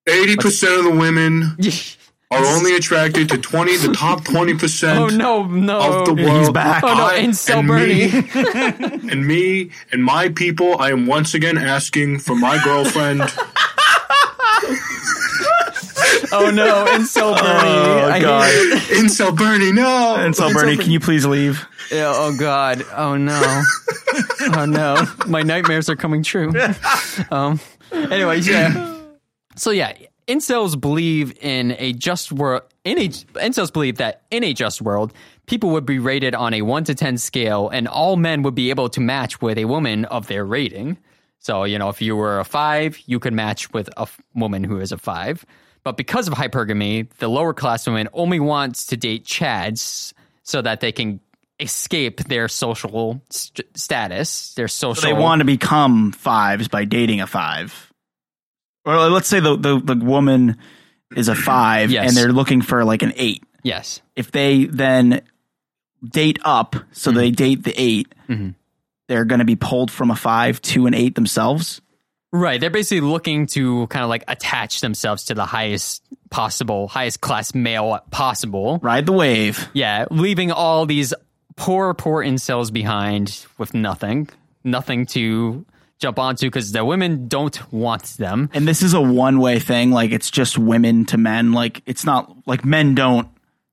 eighty percent of the women [laughs] are only attracted to twenty, the top twenty percent. oh no, no! Of the world, He's back. Oh no, I- incel and Bernie. me, [laughs] [laughs] and me and my people, I am once again asking for my girlfriend. Oh no, incel [laughs] Bernie. Oh hate God. it. Incel Bernie, no. And so, Bernie, can you please leave? Yeah, oh god. Oh no. oh no. My nightmares are coming true. [laughs] Um anyways, yeah. So yeah, incels believe in a just world in a incels believe that in a just world, people would be rated on a 1 to 10 scale and all men would be able to match with a woman of their rating. So, you know, if you were a 5, you could match with a f- woman who is a 5. But because of hypergamy, the lower class women only wants to date chads so that they can escape their social st- status, their social. They want to become fives by dating a five. Or let's say the, the, the woman is a five Yes. and they're looking for like an eight. yes, If they then date up, so they date the 8 Mhm. they're going to be pulled from a five to an eight themselves. Right. They're basically looking to kind of like attach themselves to the highest possible, highest class male possible. Ride the wave. Yeah, leaving all these poor, poor incels behind with nothing, nothing to jump onto because the women don't want them. And this is a one way thing. Like it's just women to men. Like it's not like men don't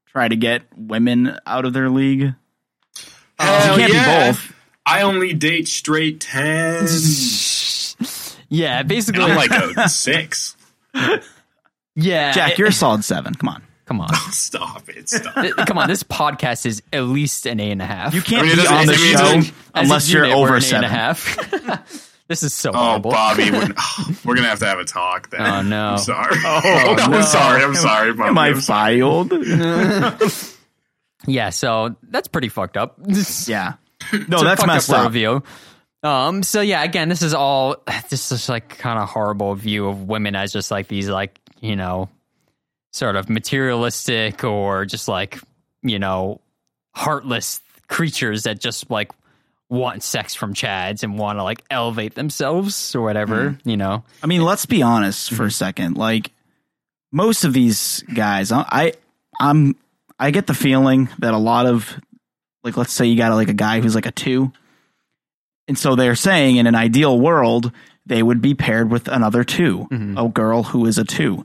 try to get women out of their league. Oh, Hell you can't yeah. be both. I only date straight ten. [laughs] Yeah, basically. I'm like oh, a [laughs] six. yeah, Jack, you're a solid seven. Come on. come on. [laughs] Stop it. Stop. Th- come on, this podcast is at least an A and a half. You can't I mean, be on the show it- unless you're unit, we're over an A seven. and a half. [laughs] this is so Oh, horrible. Bobby, we're, we're gonna have to have a talk. Then. Oh, no. I'm sorry. Oh, I'm sorry. I'm sorry. Bobby. Am I filed? Yeah, so that's pretty fucked up. yeah. No, that's fucked messed up. Review. Um. So yeah, again, this is all this is like kind of horrible view of women as just like these like you know, sort of materialistic or just like you know, heartless creatures that just like want sex from chads and want to like elevate themselves or whatever. Mm-hmm. You know. I mean, let's be honest for a second. Like most of these guys, I, I I'm I get the feeling that a lot of like let's say you got like a guy who's like a 2. And so they're saying in an ideal world they would be paired with another 2, Mhm. a girl who is a 2.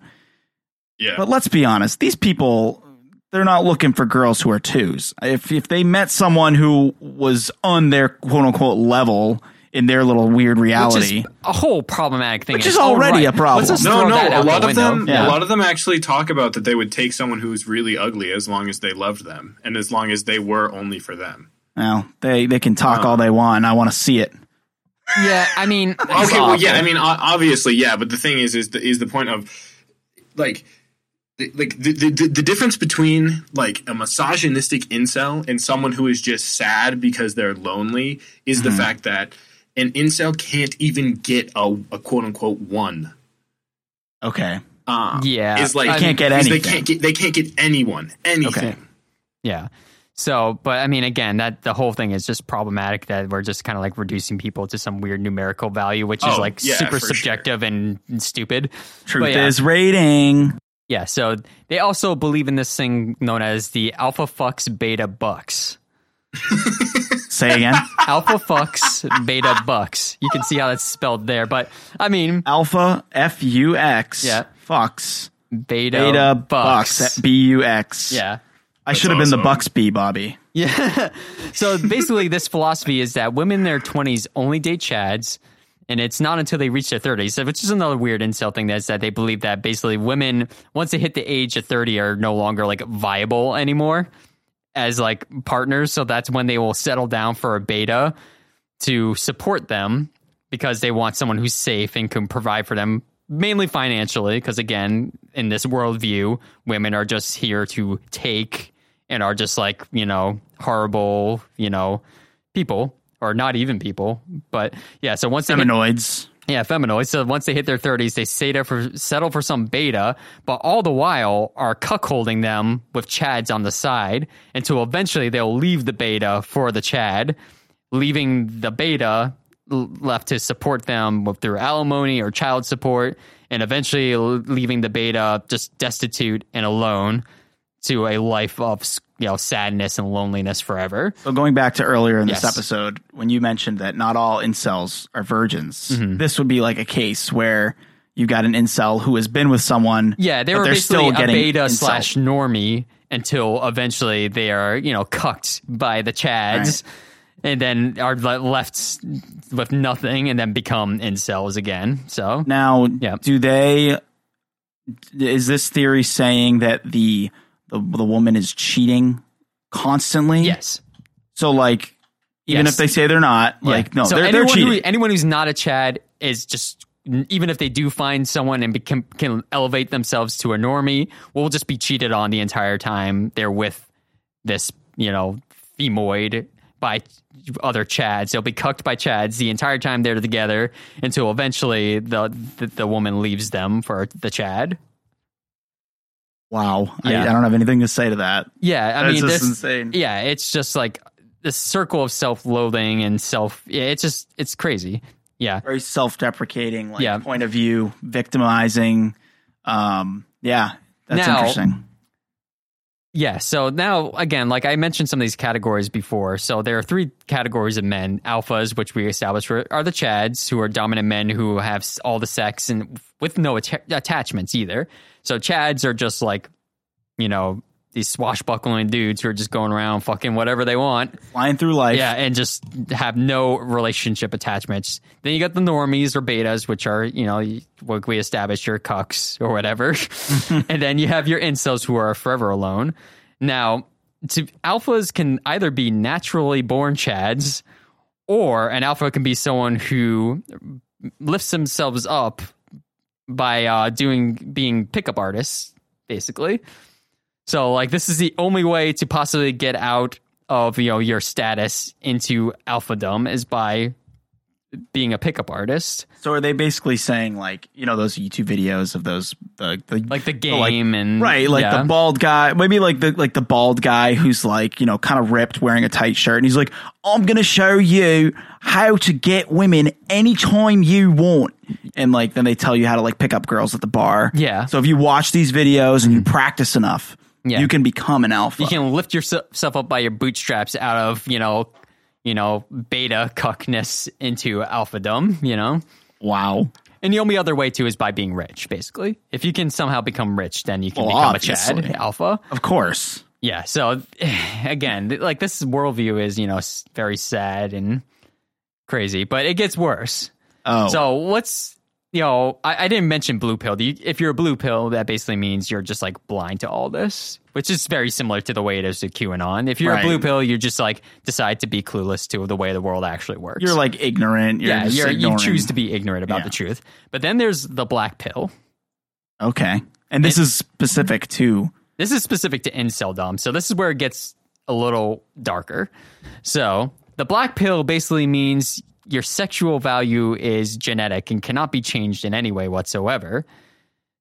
Yeah. But let's be honest, these people they're not looking for girls who are twos. If if they met someone who was on their quote unquote level in their little weird Which reality, is a whole problematic thing. Which It's is already all a problem. Let's just No, throw no. that A out lot the of them, Yeah. a lot of them actually talk about that they would take someone who's really ugly as long as they loved them, and as long as they were only for them. Well, they they can talk Oh. all they want. I want to see it. Yeah, I mean, [laughs] Okay, well, yeah. I mean, obviously, yeah. But the thing is, is the, is the point of like. the- Like the, the the difference between like a misogynistic incel and someone who is just sad because they're lonely is the fact that an incel can't even get a, a quote unquote one. Okay. Uh, Yeah, is like I can't get anything. They can't get they can't get anyone anything. Yeah. So, but I mean, again, that the whole thing is just problematic that we're just kind of like reducing people to some weird numerical value, which is Oh, like yeah, super for sure. subjective and stupid. Truth But yeah. is rating. Yeah. So they also believe in this thing known as the alpha fucks beta bucks. [laughs] Say again. Alpha fucks beta bucks. You can see how that's spelled there. But I mean, Alpha F U X. Yeah. Fucks. beta, Beta. Bucks. B U X. Yeah. I should have been the awesome. Bucks B, Bobby. Yeah. [laughs] so basically, this philosophy is that women in their 20s only date Chads, and it's not until they reach their 30s, which is another weird incel thing that's that they believe that basically women, once they hit the age of 30, are no longer like viable anymore as like partners. So that's when they will settle down for a beta to support them because they want someone who's safe and can provide for them mainly financially because again in this worldview women are just here to take and are just like you know horrible you know people or not even people but yeah so once they hit, Feminoids. yeah feminoids so once they hit their 30s they settle for settle for some beta but all the while are cuckolding them with chads on the side until eventually they'll leave the beta for the chad leaving the beta left to support them with through alimony or child support, and eventually leaving the beta just destitute and alone to a life of you know sadness and loneliness forever. So going back to earlier in this Yes. episode, when you mentioned that not all incels are virgins, Mm-hmm. this would be like a case where you've got an incel who has been with someone. Yeah, they were they're basically still a beta incel. slash normie until eventually they are you know cucked by the chads. And then are left with nothing, and then become incels again. So Now, Yeah. do they? Is this theory saying that the the, the woman is cheating constantly? yes, So like, even Yes. if they say they're not, Yeah. like, no, so they're, they're anyone cheating. Who, anyone who's not a Chad is just even if they do find someone and become, can elevate themselves to a normie, will just be cheated on the entire time they're with this, you know, femoid by other Chads. They'll be cucked by Chads the entire time they're together until eventually the the, the woman leaves them for the Chad. wow, Yeah. I, I don't have anything to say to that. Yeah, I That's mean, this, insane. yeah, it's just like this circle of self-loathing and self. Yeah, it's just it's crazy. Yeah, Very self-deprecating, like Yeah. point of view, victimizing. Um, yeah, that's Now- interesting. Yeah. So now, again, like I mentioned some of these categories before. So there are three categories of men alphas, which we established are the Chads, who are dominant men who have all the sex and with no atta- attachments either. So Chads are just like, you know, these swashbuckling dudes who are just going around fucking whatever they want. Flying through life. Yeah, and just have no relationship attachments. Then you got the normies or betas, which are, you know, what we established your cucks or whatever. [laughs] and then you have your incels who are forever alone. Now, to, alphas can either be naturally born chads, or an alpha can be someone who lifts themselves up by uh, doing being pickup artists, basically. So like this is the only way to possibly get out of you know your status into alphadom is by being a pickup artist, So are they basically saying like you know those YouTube videos of those the, the like the the, like- game and right like yeah. the bald guy maybe like the like the bald guy who's like you know kind of ripped wearing a tight shirt and he's like I'm gonna show you how to get women anytime you want and like then they tell you how to like pick up girls at the bar Yeah. so if you watch these videos and you mm-hmm. practice enough Yeah. you can become an alpha you can lift yourself up by your bootstraps out of you know you know beta cuckness into alphadom you know wow and the only other way too is by being rich basically if you can somehow become rich then you can Well, become obviously. a chad alpha of course Yeah. So [sighs] again, like this worldview is, you know, very sad and crazy, but it gets worse. oh So what's, you know, I, I didn't mention blue pill. You, if you're a blue pill, that basically means you're just like blind to all this, which is very similar to the way it is to QAnon. If you're Right. a blue pill, you just like decide to be clueless to the way the world actually works. you're like ignorant you're yeah, you're, you choose to be ignorant about Yeah. the truth. But then there's the black pill. okay and this is specific to This is specific to inceldom, so this is where it gets a little darker. So the black pill basically means your sexual value is genetic and cannot be changed in any way whatsoever.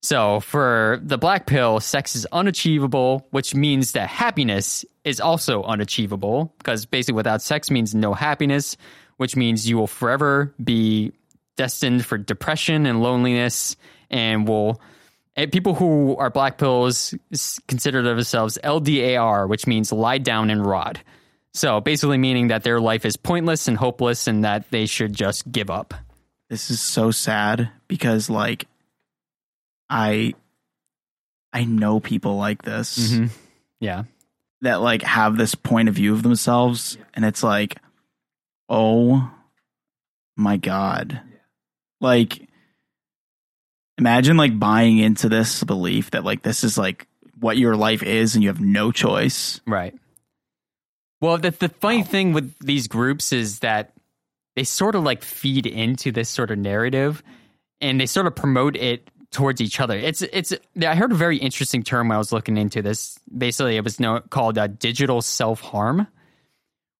So for the black pill, sex is unachievable, which means that happiness is also unachievable because basically without sex means no happiness, which means you will forever be destined for depression and loneliness and will and people who are black pills consider themselves LDAR, which means lie down and rot. So basically meaning that their life is pointless and hopeless and that they should just give up. This is so sad because like I I know people like this Mhm. Yeah. that like have this point of view of themselves and it's like oh my god. Like imagine like buying into this belief that like this is like what your life is and you have no choice. Right. Well, the the funny thing with these groups is that they sort of like feed into this sort of narrative, and they sort of promote it towards each other. It's it's. I heard a very interesting term when I was looking into this. Basically, it was known, called uh, digital self harm,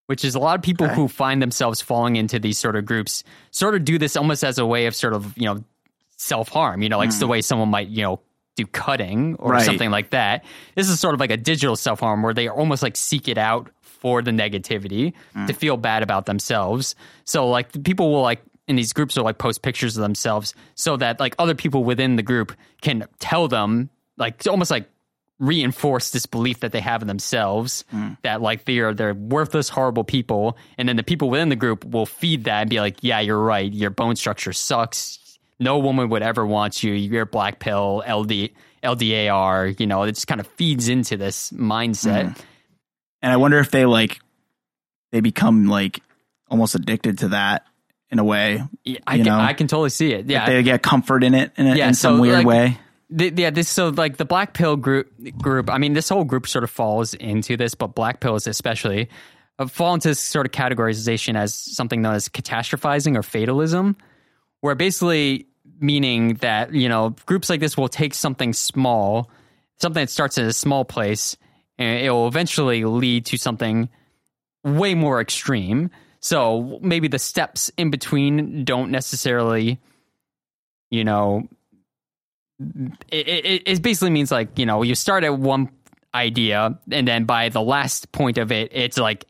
which is a lot of people Okay. who find themselves falling into these sort of groups sort of do this almost as a way of sort of you know self harm. You know, like it's the way someone might you know do cutting or Right. something like that. This is sort of like a digital self harm where they almost like seek it out for the negativity to mm. feel bad about themselves. So like the people will like in these groups will like post pictures of themselves so that like other people within the group can tell them like almost like reinforce this belief that they have in themselves mm. that like they are they're worthless horrible people. And then the people within the group will feed that and be like yeah you're right. Your bone structure sucks. No woman would ever want you. You're black pill ld ldar you know it just kind of feeds into this mindset mm. And I wonder if they like they become like almost addicted to that in a way. Yeah, I can know? I can totally see it. Yeah, They get comfort in it in, a, Yeah, in some so, weird like, way. The, yeah, this so like the black pill group group. I mean, this whole group sort of falls into this, but black pills especially uh, fall into this sort of categorization as something known as catastrophizing or fatalism, where basically meaning that you know groups like this will take something small, something that starts in a small place, and it will eventually lead to something way more extreme. So maybe the steps in between don't necessarily, you know, it, it, it basically means like you know you start at one idea and then by the last point of it it's like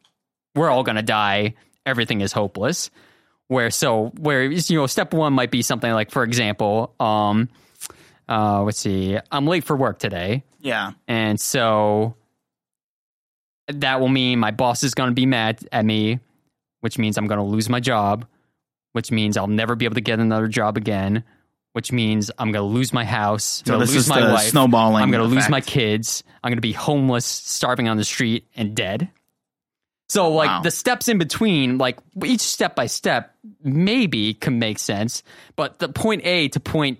we're all gonna die everything is hopeless where so where you know step one might be something like for example um uh let's see i'm late for work today Yeah. and so that will mean my boss is going to be mad at me, which means I'm going to lose my job, which means I'll never be able to get another job again, which means I'm going to lose my house, So I'm going this to lose is my wife, snowballing I'm going to lose my kids, I'm going to be homeless, starving on the street, and dead. So, like Wow. the steps in between, like each step by step, maybe can make sense, but the point A to point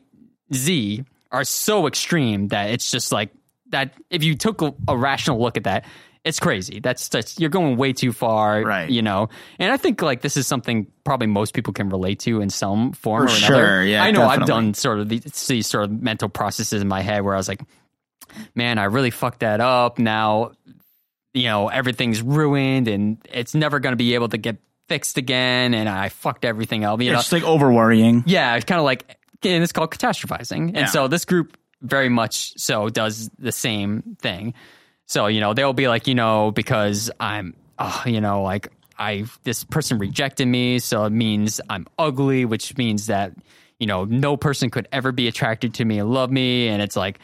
Z are so extreme that it's just like that. If you took a, a rational look at that, it's crazy. That's that's you're going way too far, Right. You know, and I think like this is something probably most people can relate to in some form For or sure, another. yeah, I know I've done sort of these, these sort of mental processes in my head where I was like, man, I really fucked that up. Now, you know, everything's ruined and it's never going to be able to get fixed again. And I fucked everything up. You know, It's just like over worrying. yeah, it's kind of like, and it's called catastrophizing. And Yeah. so this group very much so does the same thing. So, you know, they'll be like, you know, because I'm, oh, you know, like I, this person rejected me. So it means I'm ugly, which means that, you know, no person could ever be attracted to me and love me. And it's like,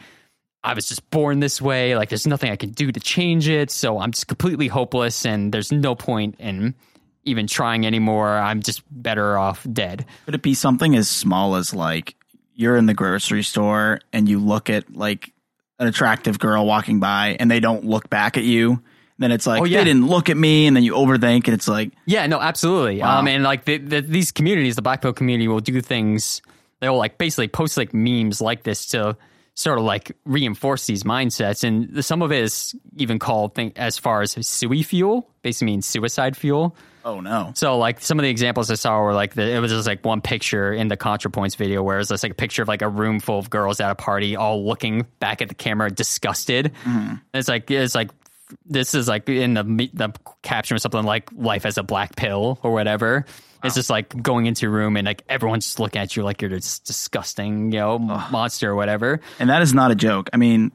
I was just born this way. Like, there's nothing I can do to change it. So I'm just completely hopeless, and there's no point in even trying anymore. I'm just better off dead. Could it be something as small as like you're in the grocery store and you look at like an attractive girl walking by and they don't look back at you? Then it's like Oh, yeah. they didn't look at me, and then you overthink, and it's like Yeah, no, absolutely. Wow. Um, and like the, the, these communities, the Black Pill community will do things. They'll like basically post like memes like this to sort of like reinforce these mindsets. And some of it is even called think as far as sui fuel, basically means suicide fuel. oh no, So like some of the examples I saw were like the, it was just like one picture in the ContraPoints video where it's just like a picture of like a room full of girls at a party all looking back at the camera disgusted. And it's like it's like this is like in the the caption or something like life as a black pill or whatever. It's just like going into a room and like everyone's just looking at you like you're this disgusting, you know, monster or whatever. And that is not a joke. I mean,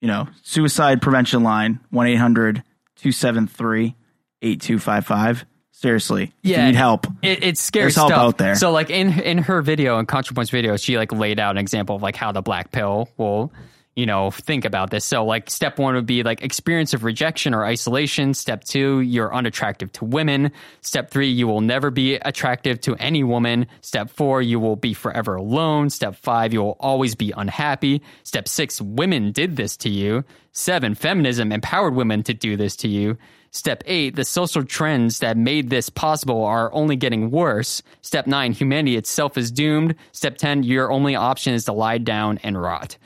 you know, suicide prevention line 1 800 273 8255. Seriously, if you need help. It, it's scary There's help stuff. out there. So like in in her video, in ContraPoint's video, she like laid out an example of like how the black pill will, you know, think about this. So like step one would be like experience of rejection or isolation. Step two, you're unattractive to women. Step three, you will never be attractive to any woman. Step four, you will be forever alone. Step five, you will always be unhappy. Step six, women did this to you. Seven, feminism empowered women to do this to you. Step eight, the social trends that made this possible are only getting worse. Step nine, humanity itself is doomed. Step 10, your only option is to lie down and rot.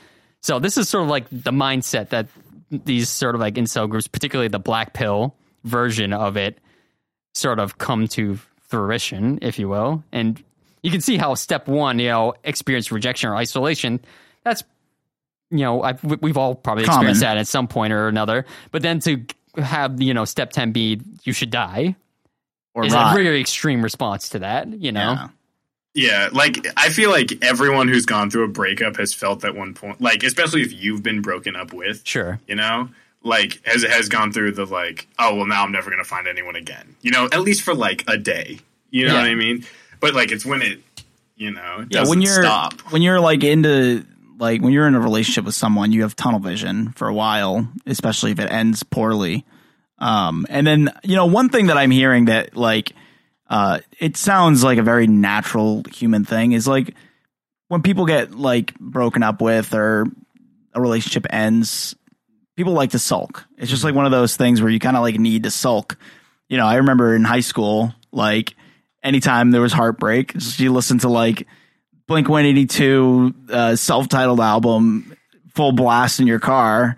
So this is sort of like the mindset that these sort of like incel groups, particularly the black pill version of it, sort of come to fruition, if you will. And you can see how step one, you know, experience rejection or isolation, that's you know, I've, we- we've all probably Common. experienced that at some point or another. But then to have, you know, step 10 be you should die Or is rot. a very extreme response to that, you know? Yeah. Yeah, like I feel like everyone who's gone through a breakup has felt at one point, like especially if you've been broken up with, Sure. you know, like has it has gone through the like, oh well, now I'm never gonna find anyone again, you know, at least for like a day, you know Yeah. what I mean? But like it's when it, you know, it yeah, when you're stop. when you're like into like when you're in a relationship with someone, you have tunnel vision for a while, especially if it ends poorly. Um, and then you know one thing that I'm hearing that like uh, it sounds like a very natural human thing is like when people get like broken up with or a relationship ends, people like to sulk. It's just like one of those things where you kind of like need to sulk. You know, I remember in high school, like anytime there was heartbreak, you listen to like Blink 182 uh, self-titled album full blast in your car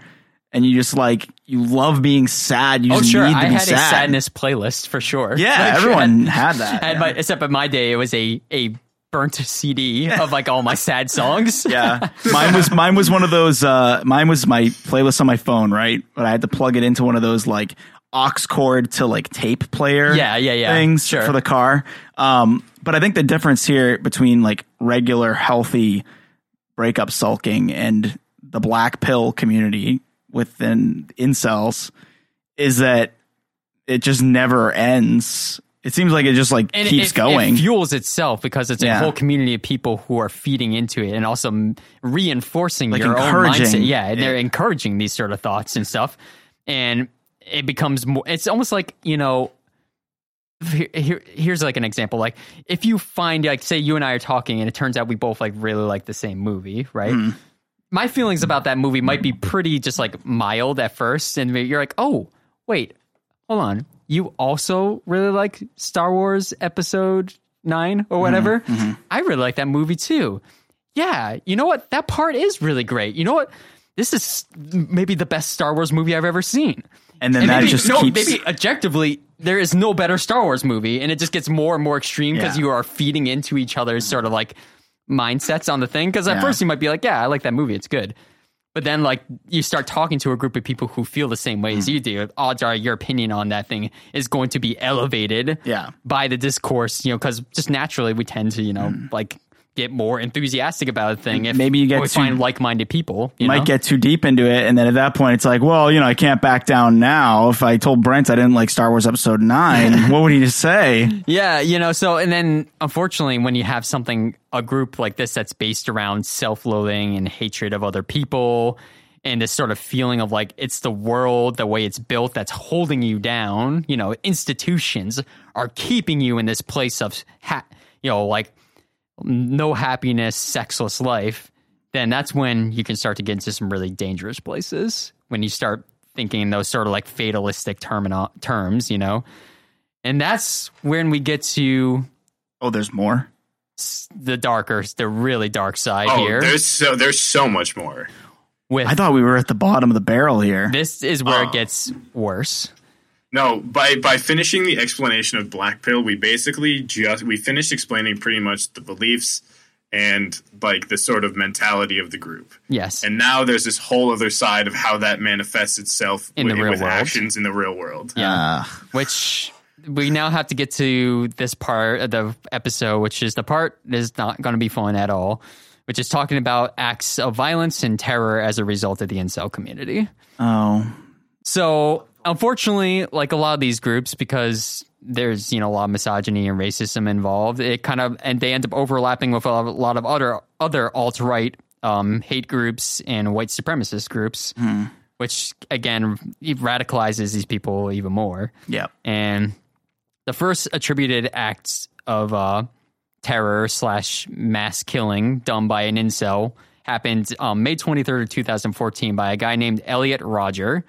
and you just like you love being sad you Oh, just sure. need to I had sad. a sadness playlist for sure. yeah Like, everyone I had that had yeah. my, except in my day, it was a, a burnt CD of like all my sad songs. [laughs] yeah mine was mine was one of those uh mine was my playlist on my phone right but i had to plug it into one of those like aux cord to like tape player Yeah, yeah, yeah. things Sure. for the car um but i think the difference here between like regular healthy breakup sulking and the black pill community within incels is that it just never ends it seems like it just like and keeps it, going It fuels itself because it's a whole community of people who are feeding into it and also reinforcing Like your own mindset. Yeah, and they're it. encouraging these sort of thoughts and stuff. And it becomes more. It's almost like you know. Here, here, here's like an example. Like if you find like say you and I are talking and it turns out we both like really like the same movie, right? Hmm. My feelings about that movie might be pretty just like mild at first, and you're like, oh wait, hold on. You also really like Star Wars Episode Nine or mm-hmm, whatever. Mm-hmm. I really like that movie too. Yeah, you know what? That part is really great. You know what? This is maybe the best Star Wars movie I've ever seen. and then And that maybe, just no, keeps maybe objectively, there is no better Star Wars movie, and it just gets more and more extreme because Yeah. you are feeding into each other's sort of like mindsets on the thing. Because at Yeah. first you might be like, "Yeah, I like that movie; it's good," but then like you start talking to a group of people who feel the same way as Hmm. you do. Odds are your opinion on that thing is going to be elevated, Yeah. by the discourse. You know, because just naturally we tend to you know like get more enthusiastic about a thing if. Maybe you get we too- find like-minded people. You might know? get too deep into it, and then at that point, it's like, well, you know, I can't back down now. If I told Brent I didn't like Star Wars Episode Nine, [laughs] what would he just say? Yeah, you know, so and then unfortunately when you have something a group like this that's based around self-loathing and hatred of other people and this sort of feeling of like it's the world the way it's built that's holding you down, you know, institutions are keeping you in this place of ha- you know, like no happiness, sexless life, then that's when you can start to get into some really dangerous places when you start thinking in those sort of like fatalistic termino- terms, you know. And that's when we get to Oh, there's more. the darker, the really dark side Oh, here. there's so there's so much more. With I thought we were at the bottom of the barrel here. this is where Oh. it gets worse. No, by by finishing the explanation of black pill, we basically just we finished explaining pretty much the beliefs and like the sort of mentality of the group. Yes. And now there's this whole other side of how that manifests itself In the real with world. actions in the real world. Yeah. Uh, which we now have to get to this part of the episode, which is the part that is not going to be fun at all, which is talking about acts of violence and terror as a result of the incel community. oh, So, unfortunately, like a lot of these groups, because there's you know a lot of misogyny and racism involved, it kind of and they end up overlapping with a lot of other other alt right um, hate groups and white supremacist groups, which again radicalizes these people even more. yeah. And the first attributed acts of uh, terror slash mass killing done by an incel happened um, May 23rd, of 2014 by a guy named Elliot Rodger,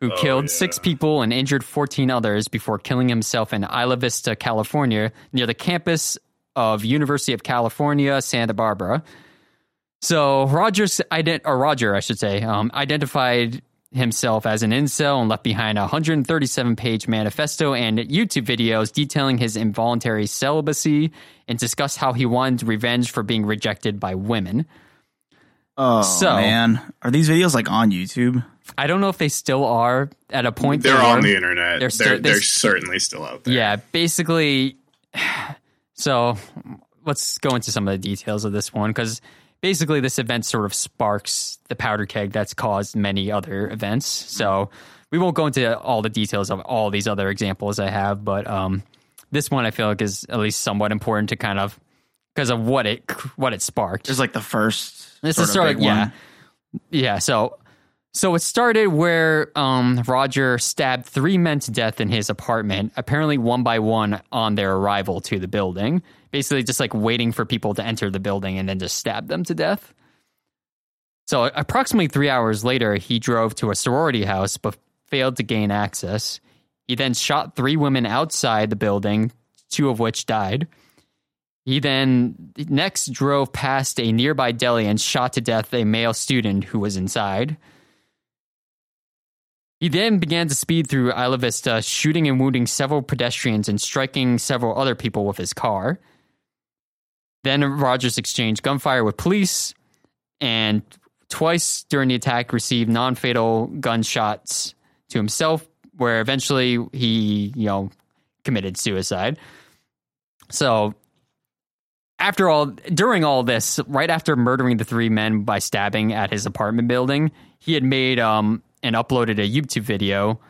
who killed yeah. six people and injured 14 others before killing himself in Isla Vista, California, near the campus of University of California, Santa Barbara. So Rogers, ident- or Rodger, I should say, um, identified himself as an incel and left behind a 137 page manifesto and YouTube videos detailing his involuntary celibacy and discussed how he wanted revenge for being rejected by women. Oh So- man, are these videos like on YouTube? I don't know if they still are at a point. They're on were. the internet. They're They're they're, they- certainly still out there. Yeah, basically. [sighs] So let's go into some of the details of this one because basically this event sort of sparks the powder keg that's caused many other events. So we won't go into all the details of all these other examples I have, but um, this one I feel like is at least somewhat important to kind of because of what it what it sparked. There's like the first. This sort is of sort of big yeah, one. yeah. So, so it started where um, Rodger stabbed three men to death in his apartment, apparently one by one on their arrival to the building. Basically, just like waiting for people to enter the building and then just stab them to death. So, approximately three hours later, he drove to a sorority house but failed to gain access. He then shot three women outside the building, two of which died. He then next drove past a nearby deli and shot to death a male student who was inside. He then began to speed through Isla Vista, shooting and wounding several pedestrians and striking several other people with his car. Then Rogers exchanged gunfire with police and twice during the attack received non-fatal gunshots to himself where eventually he, you know, committed suicide. So after all, during all this, right after murdering the three men by stabbing at his apartment building, he had made um, and uploaded a YouTube video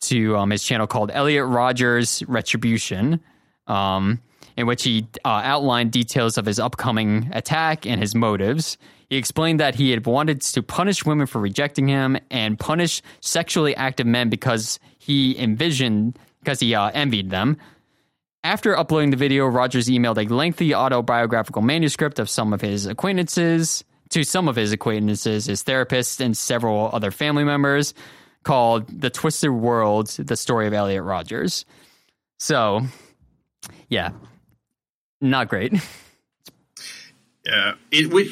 to um, his channel called Elliot Rodger's Retribution, um, in which he uh, outlined details of his upcoming attack and his motives. He explained that he had wanted to punish women for rejecting him and punish sexually active men because he envisioned, because he uh, envied them. After uploading the video, Rogers emailed a lengthy autobiographical manuscript of some of his acquaintances to some of his acquaintances, his therapists, and several other family members called The Twisted World The Story of Elliot Rogers. So, yeah, not great. [laughs] Yeah, it. would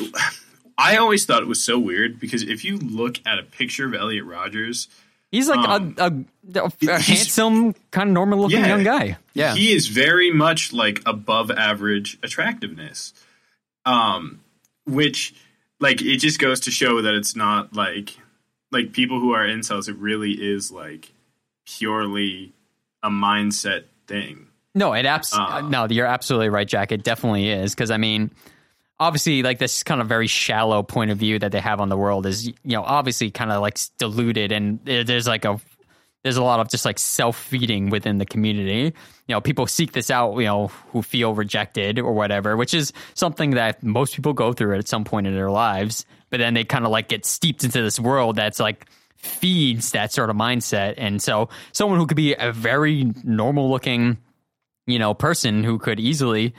I always thought it was so weird because if you look at a picture of Elliot Rogers, He's like Um, a, a, a handsome, kind of normal looking Yeah. young guy. Yeah. he is very much like above average attractiveness. Um, which like it just goes to show that it's not like like people who are incels. It really is like purely a mindset thing. No, it abs- Uh. no, you're absolutely right, Jack. It definitely is because I mean, obviously, like this kind of very shallow point of view that they have on the world is, you know, obviously kind of like diluted, and there's like a there's a lot of just like self feeding within the community. You know, people seek this out, you know, who feel rejected or whatever, which is something that most people go through at some point in their lives. But then they kind of like get steeped into this world that's like feeds that sort of mindset. And so someone who could be a very normal looking, you know, person who could easily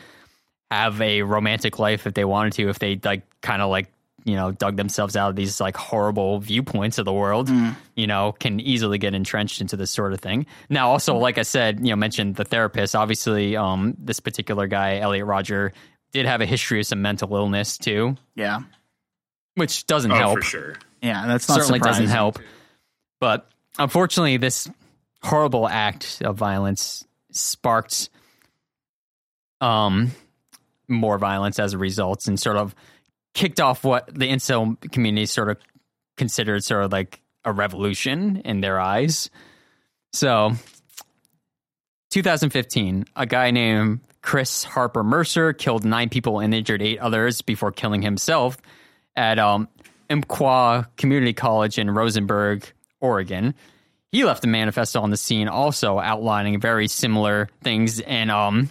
have a romantic life if they wanted to, if they like kind of like, you know, dug themselves out of these like horrible viewpoints of the world, you know, can easily get entrenched into this sort of thing. Now, also, like I said, you know, mentioned the therapist. Obviously, um, this particular guy, Elliot Rodger, did have a history of some mental illness too, Yeah, which doesn't Oh, help for sure. yeah, that's not certainly doesn't help. But unfortunately, this horrible act of violence sparked um, more violence as a result, and sort of kicked off what the incel community sort of considered sort of like a revolution in their eyes. So, 2015, a guy named Chris Harper Mercer killed nine people and injured eight others before killing himself at um, Umpqua Community College in Rosenberg, Oregon. He left a manifesto on the scene, also outlining very similar things and um,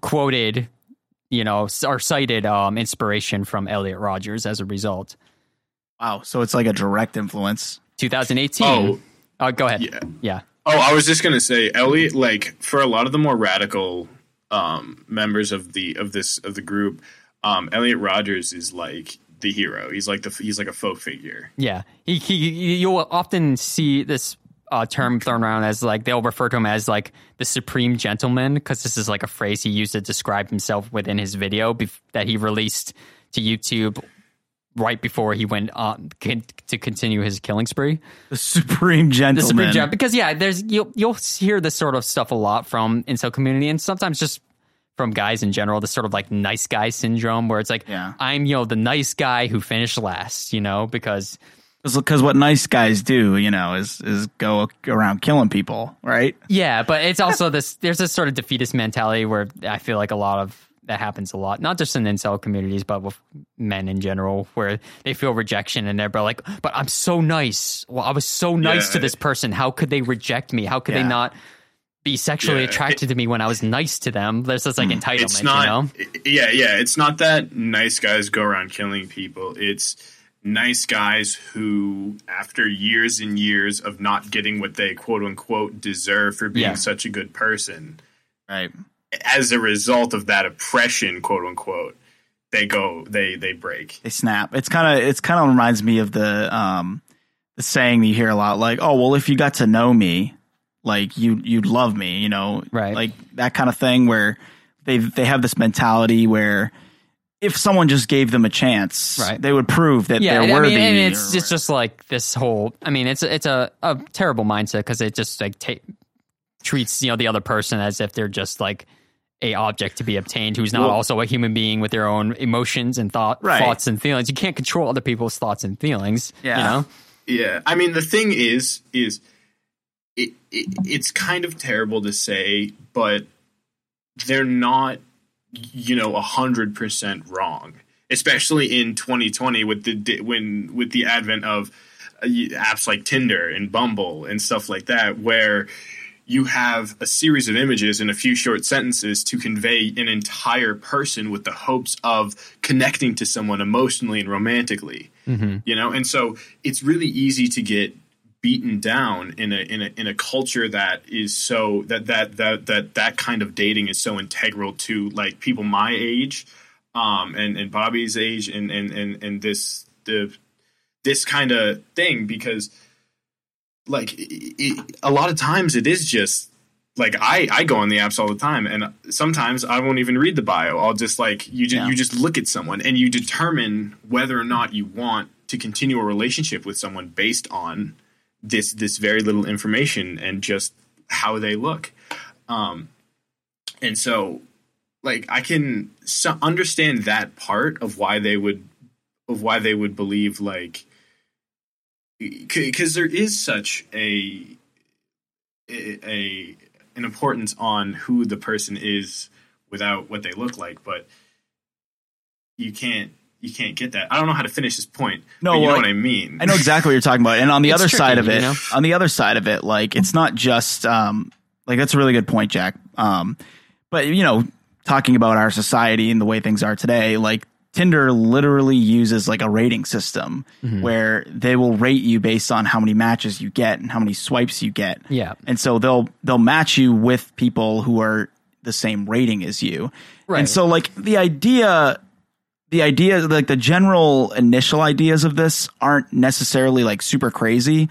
quoted, you know, or cited um, inspiration from Elliot Rogers as a result. Wow. So it's like a direct influence. 2018. Oh. Uh, go ahead. Yeah. Yeah. Oh, I was just gonna say, Elliot. Like for a lot of the more radical um, members of the of this of the group, um, Elliot Rogers is like the hero. He's like the he's like a folk figure. Yeah, he, he you'll often see this uh, term thrown around as like they'll refer to him as like the supreme gentleman because this is like a phrase he used to describe himself within his video bef- that he released to YouTube right before he went on con- to continue his killing spree. The supreme gentleman. The supreme gentleman, because yeah, there's you'll you'll hear this sort of stuff a lot from incel community and sometimes just from guys in general, this sort of like nice guy syndrome where it's like Yeah. I'm you know the nice guy who finished last, you know, because Because what nice guys do, you know, is is go around killing people, right? Yeah, but it's also [laughs] this. There's this sort of defeatist mentality where I feel like a lot of that happens a lot, not just in incel communities, but with men in general, where they feel rejection and they're like, "But I'm so nice. Well, I was so nice Yeah. to this person. How could they reject me? How could Yeah. they not be sexually Yeah, attracted to me when I was nice to them?" There's this like hmm. entitlement, It's not. you know? Yeah, yeah. It's not that nice guys go around killing people. It's nice guys who, after years and years of not getting what they quote unquote deserve for being Yeah. such a good person, Right. as a result of that oppression, quote unquote, they go, they they break. They snap. It's kind of it's kind of reminds me of the um the saying that you hear a lot, like, "Oh, well, if you got to know me, like you you'd love me," you know, Right. Like that kind of thing where they they have this mentality where if someone just gave them a chance, Right. they would prove that Yeah, they're and I worthy. mean, and it's or- it's just like this whole. I mean, it's it's a, a terrible mindset because it just like ta- treats you know the other person as if they're just like a object to be obtained who's not Well- also a human being with their own emotions and thought Right. thoughts and feelings. You can't control other people's thoughts and feelings. Yeah. you know. Yeah, I mean the thing is, is it, it it's kind of terrible to say, but they're not, you know, a hundred percent wrong. Especially in 2020 with the when with the advent of uh, apps like Tinder and Bumble and stuff like that, where you have a series of images in a few short sentences to convey an entire person with the hopes of connecting to someone emotionally and romantically you know and so it's really easy to get beaten down in a in a in a culture that is so that that that that that kind of dating is so integral to like people my age um and and Bobby's age and and and and this the this kind of thing because like it, it, a lot of times it is just like I, I go on the apps all the time and sometimes I won't even read the bio. I'll just like you just Yeah. you just look at someone and you determine whether or not you want to continue a relationship with someone based on this this very little information and just how they look. Um and so like I can so understand that part of why they would of why they would believe like because there is such a a, a an importance on who the person is without what they look like, but you can't you can't get that. I don't know how to finish this point. No, but you well, know what I mean. I know exactly what you're talking about. And on the [laughs] It's other tricky, side of you it, know? on the other side of it, like it's not just um like that's a really good point, Jack. Um but you know, talking about our society and the way things are today, like Tinder literally uses like a rating system Mm-hmm. where they will rate you based on how many matches you get and how many swipes you get. Yeah. And so they'll they'll match you with people who are the same rating as you. Right. And so like the idea the idea like the general initial ideas of this aren't necessarily like super crazy.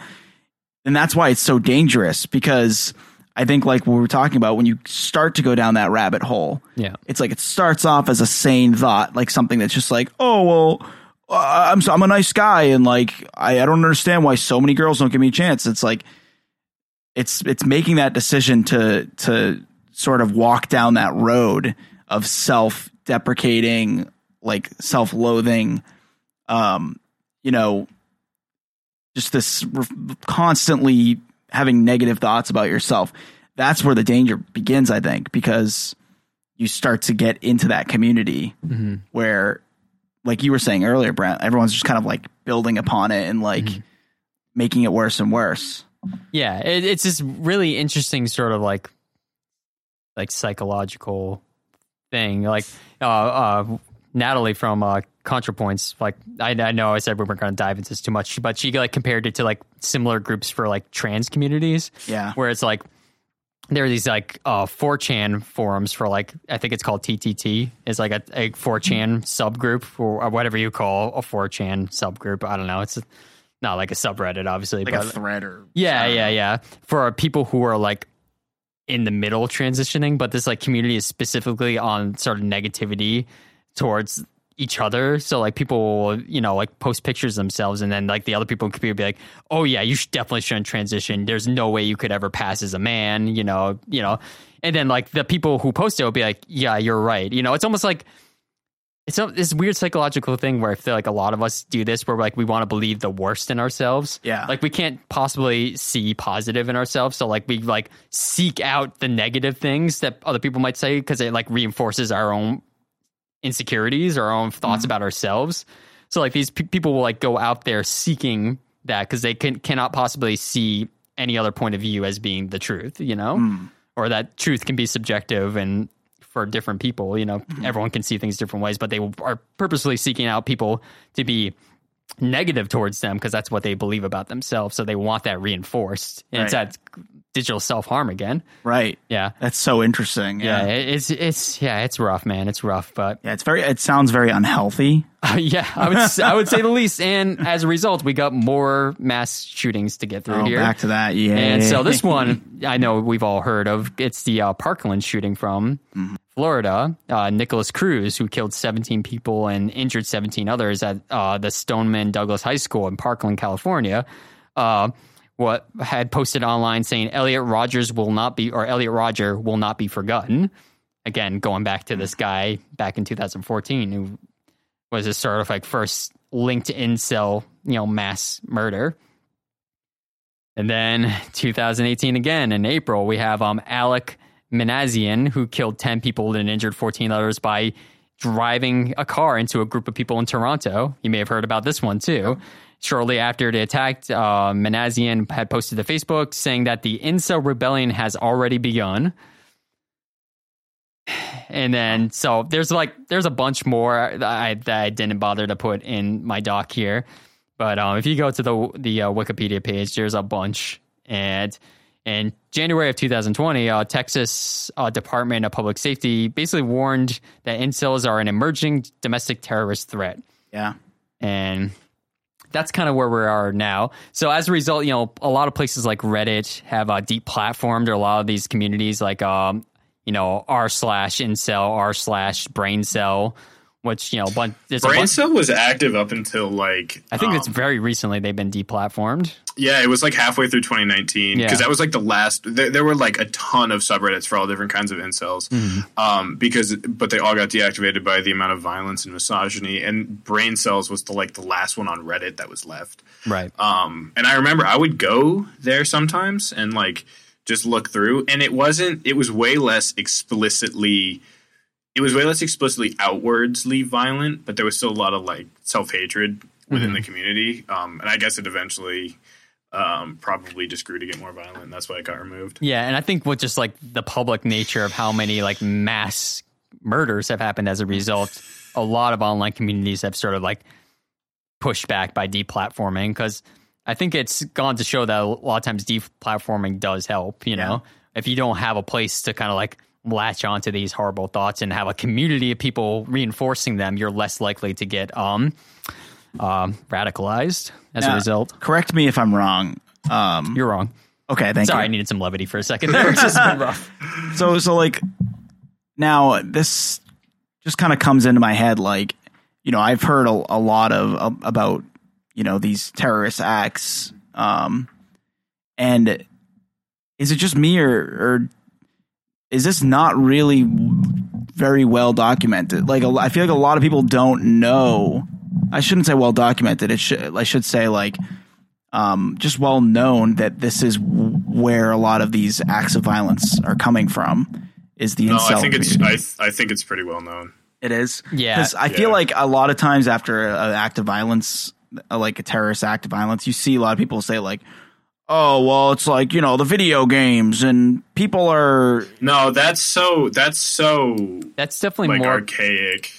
And that's why it's so dangerous because I think like what we were talking about when you start to go down that rabbit hole. Yeah. It's like it starts off as a sane thought, like something that's just like, "Oh, well, uh, I'm so, I'm a nice guy and like I, I don't understand why so many girls don't give me a chance." It's like it's it's making that decision to to sort of walk down that road of self deprecating, like self loathing, um, you know, just this constantly having negative thoughts about yourself. That's where the danger begins, I think, because you start to get into that community where, like you were saying earlier, Brent, everyone's just kind of like building upon it and like making it worse and worse. Yeah, it, it's this really interesting sort of like like psychological thing. Like uh, uh, Natalie from uh, ContraPoints, like I, I know I said we weren't going to dive into this too much, but she like compared it to like similar groups for like trans communities. Yeah. where it's like there are these like uh 4chan forums for like I think it's called TTT is like a, a 4chan subgroup or, or whatever you call a 4chan subgroup. I don't know. It's not like a subreddit, obviously, Like but a thread or yeah, yeah, yeah. For people who are like in the middle transitioning, but this like community is specifically on sort of negativity towards each other. So like people, will, you know, like post pictures themselves, and then like the other people in the community be like, "Oh yeah, you should definitely shouldn't transition. There's no way you could ever pass as a man." You know, you know, and then like the people who post it will be like, "Yeah, you're right." You know, it's almost like it's a, this weird psychological thing where I feel like a lot of us do this where like we want to believe the worst in ourselves. Yeah. Like we can't possibly see positive in ourselves. So like we like seek out the negative things that other people might say because it like reinforces our own insecurities, our own thoughts mm-hmm. about ourselves. So like these pe- people will like go out there seeking that because they can cannot possibly see any other point of view as being the truth, you know, mm. or that truth can be subjective and for different people, you know, mm-hmm. everyone can see things different ways, but they are purposely seeking out people to be negative towards them because that's what they believe about themselves. So they want that reinforced. And it's that digital self harm again. right. Yeah. That's so interesting. Yeah, Yeah. it's it's yeah, it's rough, man. It's rough, but Yeah, it's very. It sounds very unhealthy. [laughs] yeah, I would I would say the least. And as a result, we got more mass shootings to get through Oh, here. back to that. Yeah. And so this one, [laughs] I know we've all heard of. It's the uh, Parkland shooting from Florida. Uh, Nikolas Cruz, who killed 17 people and injured 17 others at uh, the Stoneman Douglas High School in Parkland, California. Uh, what had posted online saying Elliot Rogers will not be, or Elliot Rodger will not be forgotten. Again, going back to this guy back in 2014 who was his sort of like first linked incel, you know, mass murder. And then 2018 again in April, we have um, Alek Minassian, who killed 10 people and injured 14 others by driving a car into a group of people in Toronto. You may have heard about this one too. Shortly after the attack, uh, Minassian had posted to Facebook saying that the incel rebellion has already begun. And then, so there's like, there's a bunch more that I, that I didn't bother to put in my doc here. But um, if you go to the the uh, Wikipedia page, there's a bunch. And in January of 2020, uh, Texas uh, Department of Public Safety basically warned that incels are an emerging domestic terrorist threat. yeah. And that's kind of where we are now. So as a result, you know, a lot of places like Reddit have uh, deep platformed, or a lot of these communities like, um, you know, r slash incel, r slash brain cell, which you know, but there's a Brain bunch- Cell was active up until like I think um, it's very recently they've been deplatformed. yeah, it was like halfway through 2019 because Yeah. that was like the last. There, there were like a ton of subreddits for all different kinds of incels, Mm-hmm. um, because but they all got deactivated by the amount of violence and misogyny. And Braincels was the like the last one on Reddit that was left. Right. Um, and I remember I would go there sometimes and like just look through, and it wasn't. It was way less explicitly. It was way less explicitly outwardsly violent, but there was still a lot of like self hatred within the community. Um, and I guess it eventually um, probably just grew to get more violent. And that's why it got removed. Yeah, and I think with just like the public nature of how many like mass murders have happened as a result, a lot of online communities have sort of like pushed back by deplatforming because I think it's gone to show that a lot of times deplatforming does help. You know, if you don't have a place to kind of like latch onto these horrible thoughts and have a community of people reinforcing them, you're less likely to get um, um radicalized as a result. Correct me if I'm wrong. Um, You're wrong. okay, thank you. Sorry, I needed some levity for a second there. [laughs] It's just been rough. so so like now this just kind of comes into my head like you know i've heard a, a lot of of- about you know these terrorist acts um and is it just me or or is this not really very well documented. Like I feel like a lot of people don't know. I shouldn't say well documented. It should I should say like um, just well known that this is where a lot of these acts of violence are coming from. Is the No, incel I think it's. I, I think it's pretty well known. It is. Yeah. Because I feel Yeah. like a lot of times after an act of violence, like a terrorist act of violence, you see a lot of people say like, "Oh, well, it's like you know the video games and people are." No, that's so that's so That's definitely like more. archaic.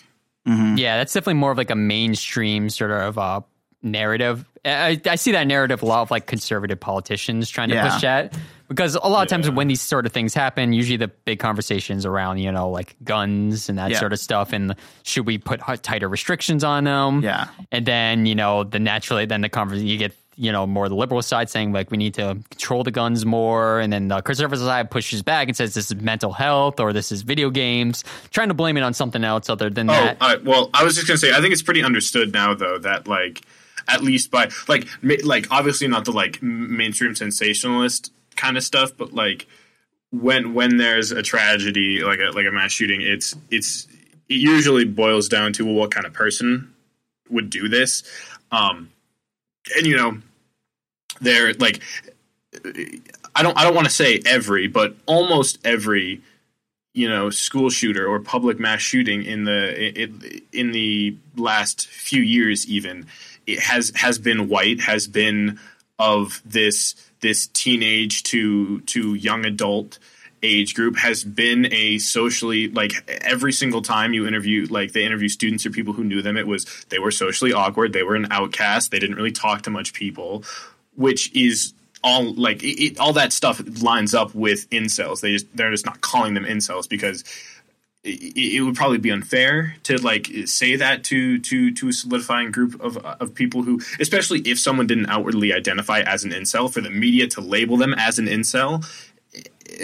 Yeah, that's definitely more of like a mainstream sort of uh, narrative. I, I see that narrative a lot of like conservative politicians trying to Yeah. push that because a lot of times Yeah. when these sort of things happen, usually the big conversations around you know like guns and that Yeah. sort of stuff, and should we put tighter restrictions on them? Yeah. and then you know the naturally then the conversation you get you know more the liberal side saying like we need to control the guns more. And then the conservative side pushes back and says this is mental health or this is video games. Trying to blame it on something else other than Oh, that. Uh, well, I was just gonna say, I think it's pretty understood now, though, that like, at least by like, ma- like obviously not the like mainstream sensationalist kind of stuff, but like when when there's a tragedy like a like a mass shooting, it's it's it usually boils down to well, what kind of person would do this, um, and you know, they're like, I don't I don't want to say every, but almost every you know school shooter or public mass shooting in the in, in the last few years even it has has been white has been of this this teenage to to young adult age group has been a socially like every single time you interview like they interview students or people who knew them it was they were socially awkward they were an outcast they didn't really talk to much people which is all like it, it, all that stuff lines up with incels. They just they're just not calling them incels because it, it would probably be unfair to like say that to to to a solidifying group of of people who, especially if someone didn't outwardly identify as an incel, for the media to label them as an incel.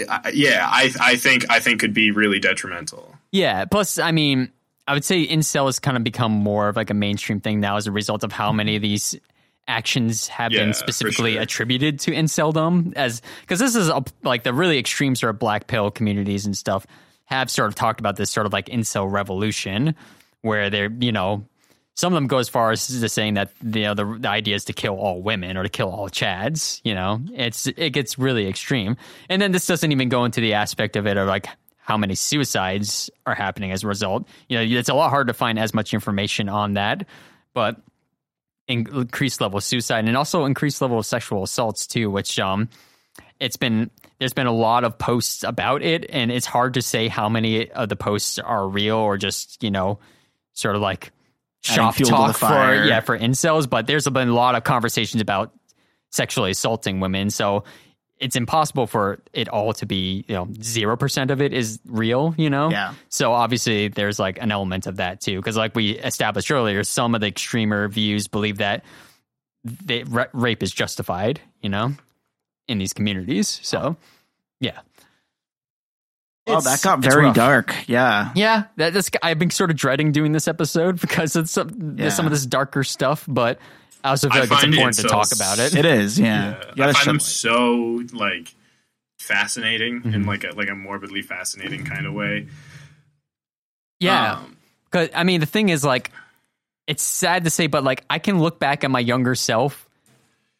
I- Yeah, I I think I think could be really detrimental. Yeah. Plus, I mean, I would say incel has kind of become more of like a mainstream thing now as a result of how many of these actions have Yeah, been specifically sure. attributed to inceldom as because this is a, like the really extreme sort of black pill communities and stuff have sort of talked about this sort of like incel revolution where they're you know some of them go as far as to saying that you know the, the idea is to kill all women or to kill all chads you know? It's it gets really extreme. And then this doesn't even go into the aspect of it of like how many suicides are happening as a result. You know it's a lot hard to find as much information on that but increased level of suicide and also increased level of sexual assaults too which um it's been there's been a lot of posts about it and it's hard to say how many of the posts are real or just you know sort of like shop fuel to the talk for yeah for incels but there's been a lot of conversations about sexually assaulting women so it's impossible for it all to be you know zero percent of it is real you know? Yeah. so obviously there's like an element of that too because like we established earlier some of the extremer views believe that they, ra- rape is justified you know in these communities so yeah Oh, that got very dark. Yeah. yeah, that, that's I've been sort of dreading doing this episode [laughs] because it's some, there's some of this darker stuff, but I also feel I like it's find important to talk about it. It is. Yeah. Yeah, You I find them it. so like fascinating Mm-hmm. in like a like a morbidly fascinating kind of way. Yeah, Um, because I mean the thing is like, it's sad to say, but like I can look back at my younger self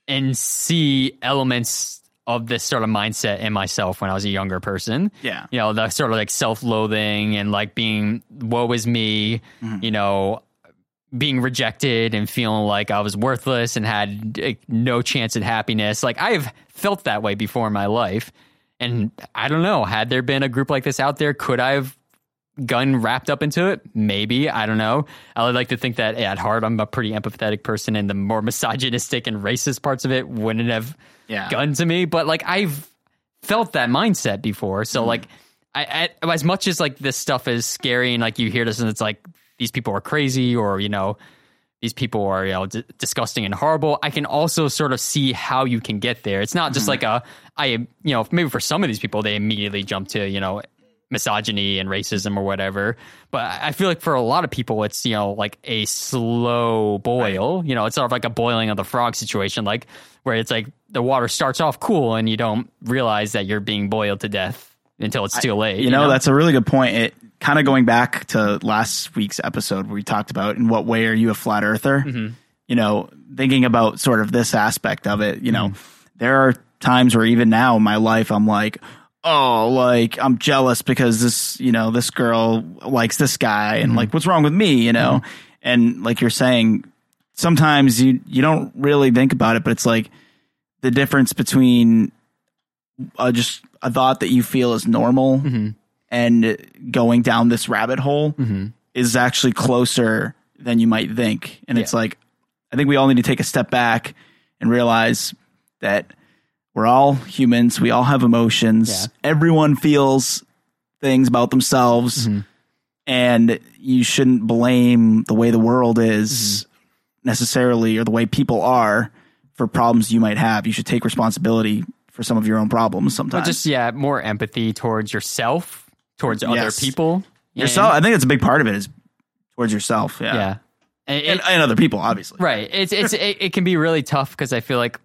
and see elements of this sort of mindset in myself when I was a younger person. Yeah. you know the sort of like self-loathing and like being woe is me Mm-hmm. you know being rejected and feeling like i was worthless and had like, no chance at happiness like i've felt that way before in my life and i don't know had there been a group like this out there could i've gun wrapped up into it maybe i don't know i would like to think that at heart i'm a pretty empathetic person and the more [laughs] misogynistic and racist parts of it wouldn't have Yeah. gun to me but like i've felt that mindset before. So mm-hmm. like, I, I as much as like this stuff is scary and like you hear this and it's like these people are crazy or you know these people are you know d- disgusting and horrible. I can also sort of see how you can get there. It's not just mm-hmm. like a I you know maybe for some of these people they immediately jump to you know misogyny and racism or whatever. But I feel like for a lot of people, it's you know like a slow boil. You know, it's sort of like a boiling of the frog situation, like where it's like the water starts off cool and you don't realize that you're being boiled to death until it's too late. You know, that's a really good point. It kind of going back to last week's episode where we talked about in what way are you a flat earther? Mm-hmm. You know, thinking about sort of this aspect of it, you know, mm-hmm. there are times where even now in my life, I'm like, oh, like I'm jealous because this, you know, this girl likes this guy and mm-hmm. like, what's wrong with me, you know? Mm-hmm. And like you're saying, sometimes you, you don't really think about it, but it's like the difference between uh, just a thought that you feel is normal mm-hmm. and going down this rabbit hole is actually closer than you might think. And it's like, I think we all need to take a step back and realize that we're all humans. We all have emotions. Yeah. Everyone feels things about themselves. Mm-hmm. And you shouldn't blame the way the world is mm-hmm. necessarily or the way people are for problems you might have. You should take responsibility for some of your own problems sometimes. But just yeah, more empathy towards yourself, towards other people. yourself. I think that's a big part of it is towards yourself. Yeah. And- yeah. And it- And, and other people, obviously. Right. It's it's it, it can be really tough because I feel like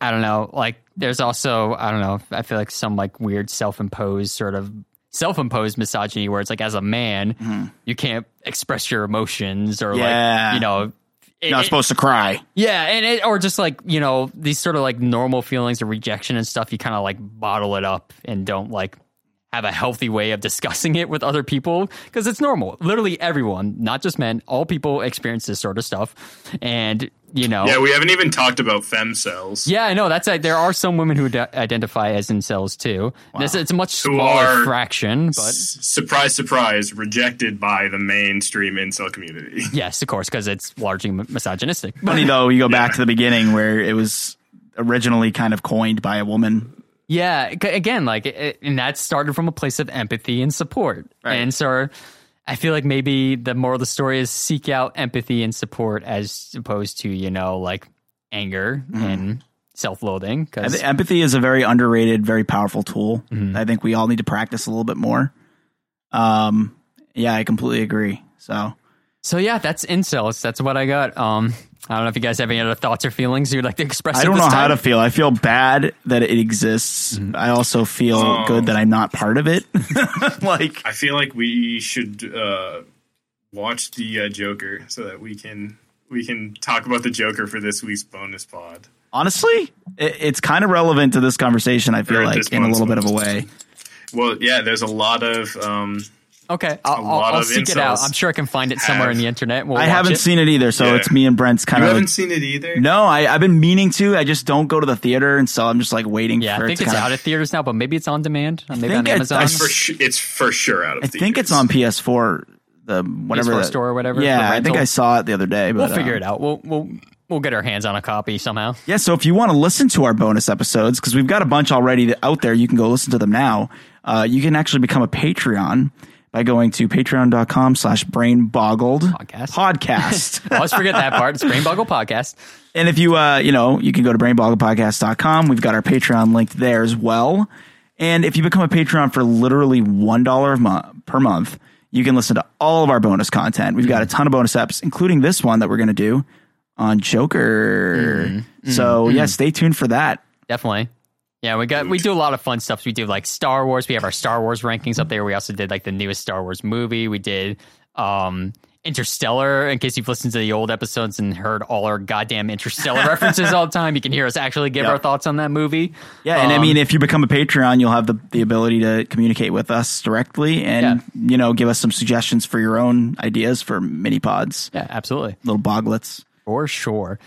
I don't know. Like there's also I don't know. I feel like some like weird self-imposed sort of self-imposed misogyny where it's like as a man you can't express your emotions or Mm-hmm. Yeah. like you know. it- You're not supposed to cry. yeah, and it, or just like you know these sort of like normal feelings of rejection and stuff. You kind of like bottle it up and don't like have a healthy way of discussing it with other people because it's normal. Literally everyone, not just men, all people experience this sort of stuff, and you know. Yeah, we haven't even talked about femcels. Yeah, I know. That's a, there are some women who d- identify as incels too. This it's a much smaller fraction, but S- surprise, surprise, rejected by the mainstream incel community. [laughs] yes, of course, because it's largely m- misogynistic. Funny though, you go back to the beginning where it was originally kind of coined by a woman. Yeah, again, like, it, and that started from a place of empathy and support. Right. And so I feel like maybe the moral of the story is seek out empathy and support as opposed to, you know, like anger and self loathing. Because empathy is a very underrated, very powerful tool. I think we all need to practice a little bit more. Um, yeah, I completely agree. So so, yeah, that's incels. That's what I got. Um, I don't know if you guys have any other thoughts or feelings you'd like to express. I don't this know how to feel. I feel bad that it exists. I also feel Oh. good that I'm not part of it. [laughs] [laughs] like, I feel like we should uh, watch the uh, Joker so that we can we can talk about the Joker for this week's bonus pod. honestly, it, it's kind of relevant to this conversation. I feel Or like in a little bit of a way. Well, yeah, there's a lot of um, Okay, I'll, I'll, I'll seek it out. I'm sure I can find it somewhere have- in the internet. We'll I haven't it. seen it either, so Yeah. it's me and Brent's kind of. you haven't seen it either. No, I, I've been meaning to. I just don't go to the theater, and so I'm just like waiting Yeah, for I it think to it's kind out of theaters now, but maybe it's on demand. Maybe think on it- Amazon. I It's for su- it's for sure out of. I think it's on PS4. The whatever PS4 that- store or whatever, Yeah, I think. I saw it the other day. But we'll figure uh, it out. We'll we'll we'll get our hands on a copy somehow. Yeah, so if you want to listen to our bonus episodes, because we've got a bunch already out there, you can go listen to them now. Uh, you can actually become a Patreon by going to patreon.com slash brainboggled Podcast. podcast. [laughs] Always forget that part. It's Brain Boggle Podcast. and if you, uh, you know, you can go to brainboggledpodcast.com. We've got our Patreon linked there as well. And if you become a Patreon for literally $1 a mo- per month, you can listen to all of our bonus content. We've got a ton of bonus apps, including this one that we're going to do on Joker. So, yeah, stay tuned for that. Definitely. Yeah, we got we do a lot of fun stuff. We do like Star Wars. We have our Star Wars rankings up there. We also did like the newest Star Wars movie. We did um Interstellar. In case you've listened to the old episodes and heard all our goddamn Interstellar [laughs] references all the time, you can hear us actually give Yep. our thoughts on that movie. Yeah, and I Um, mean, if you become a Patreon, you'll have the, the ability to communicate with us directly and, you know, give us some suggestions for your own ideas for mini pods, yeah, absolutely. little boglets. For sure.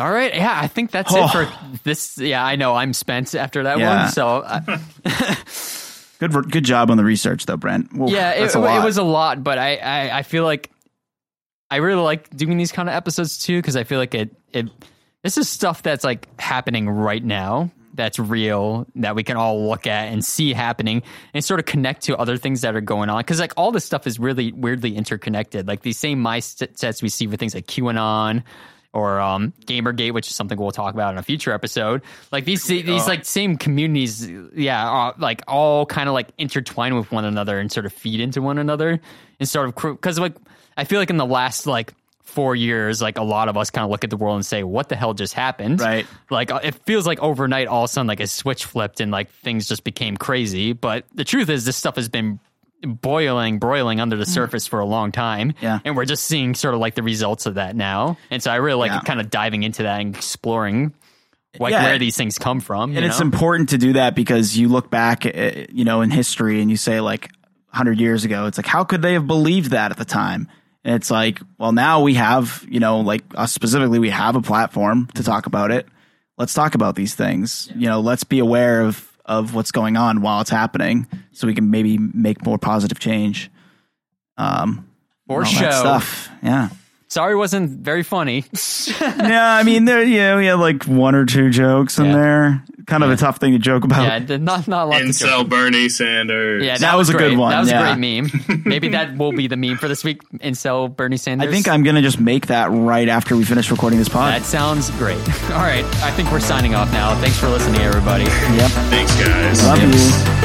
All right. Yeah, I think that's Oh. it for oh. this. Yeah, I know I'm spent after that Yeah. one. So [laughs] [laughs] Good good job on the research, though, Brent. Yeah, it, it was a lot, but I, I, I feel like I really like doing these kind of episodes too because I feel like it, it this is stuff that's like happening right now that's real that we can all look at and see happening and sort of connect to other things that are going on because like all this stuff is really weirdly interconnected like these same mindsets we see with things like qanon or um, gamergate which is something we'll talk about in a future episode like these these like same communities yeah uh, like all kind of like intertwine with one another and sort of feed into one another and sort of because like i feel like in the last like four years, like a lot of us kind of look at the world and say, "What the hell just happened?" Right. Like uh, it feels like overnight, all of a sudden, like a switch flipped and like things just became crazy. But the truth is, this stuff has been boiling, broiling under the surface for a long time. Yeah. And we're just seeing sort of like the results of that now. And so I really like Yeah. kind of diving into that and exploring like Yeah. where these things come from. and it's know? important to do that because you look back, uh, you know, in history and you say like 100 years ago, it's like, how could they have believed that at the time? And it's like, well, now we have, you know, like us specifically, we have a platform to talk about it. Let's talk about these things. You know, let's be aware of of what's going on while it's happening, so we can maybe make more positive change. Um, For show. stuff. Yeah. Sorry, it wasn't very funny. [laughs] yeah, I mean, there, yeah, we had like one or two jokes in Yeah. there. Kind of a tough thing to joke about. yeah, th- not not a lot to joke. Incel Bernie Sanders. Yeah, That was a good one, That was yeah. a great meme. Maybe that will be the meme for this week. Incel Bernie Sanders. I think I'm gonna just make that right after we finish recording this pod. That sounds great. [laughs] All right, I think we're signing off now. Thanks for listening, everybody. yep. Thanks, guys. Love Yep. you.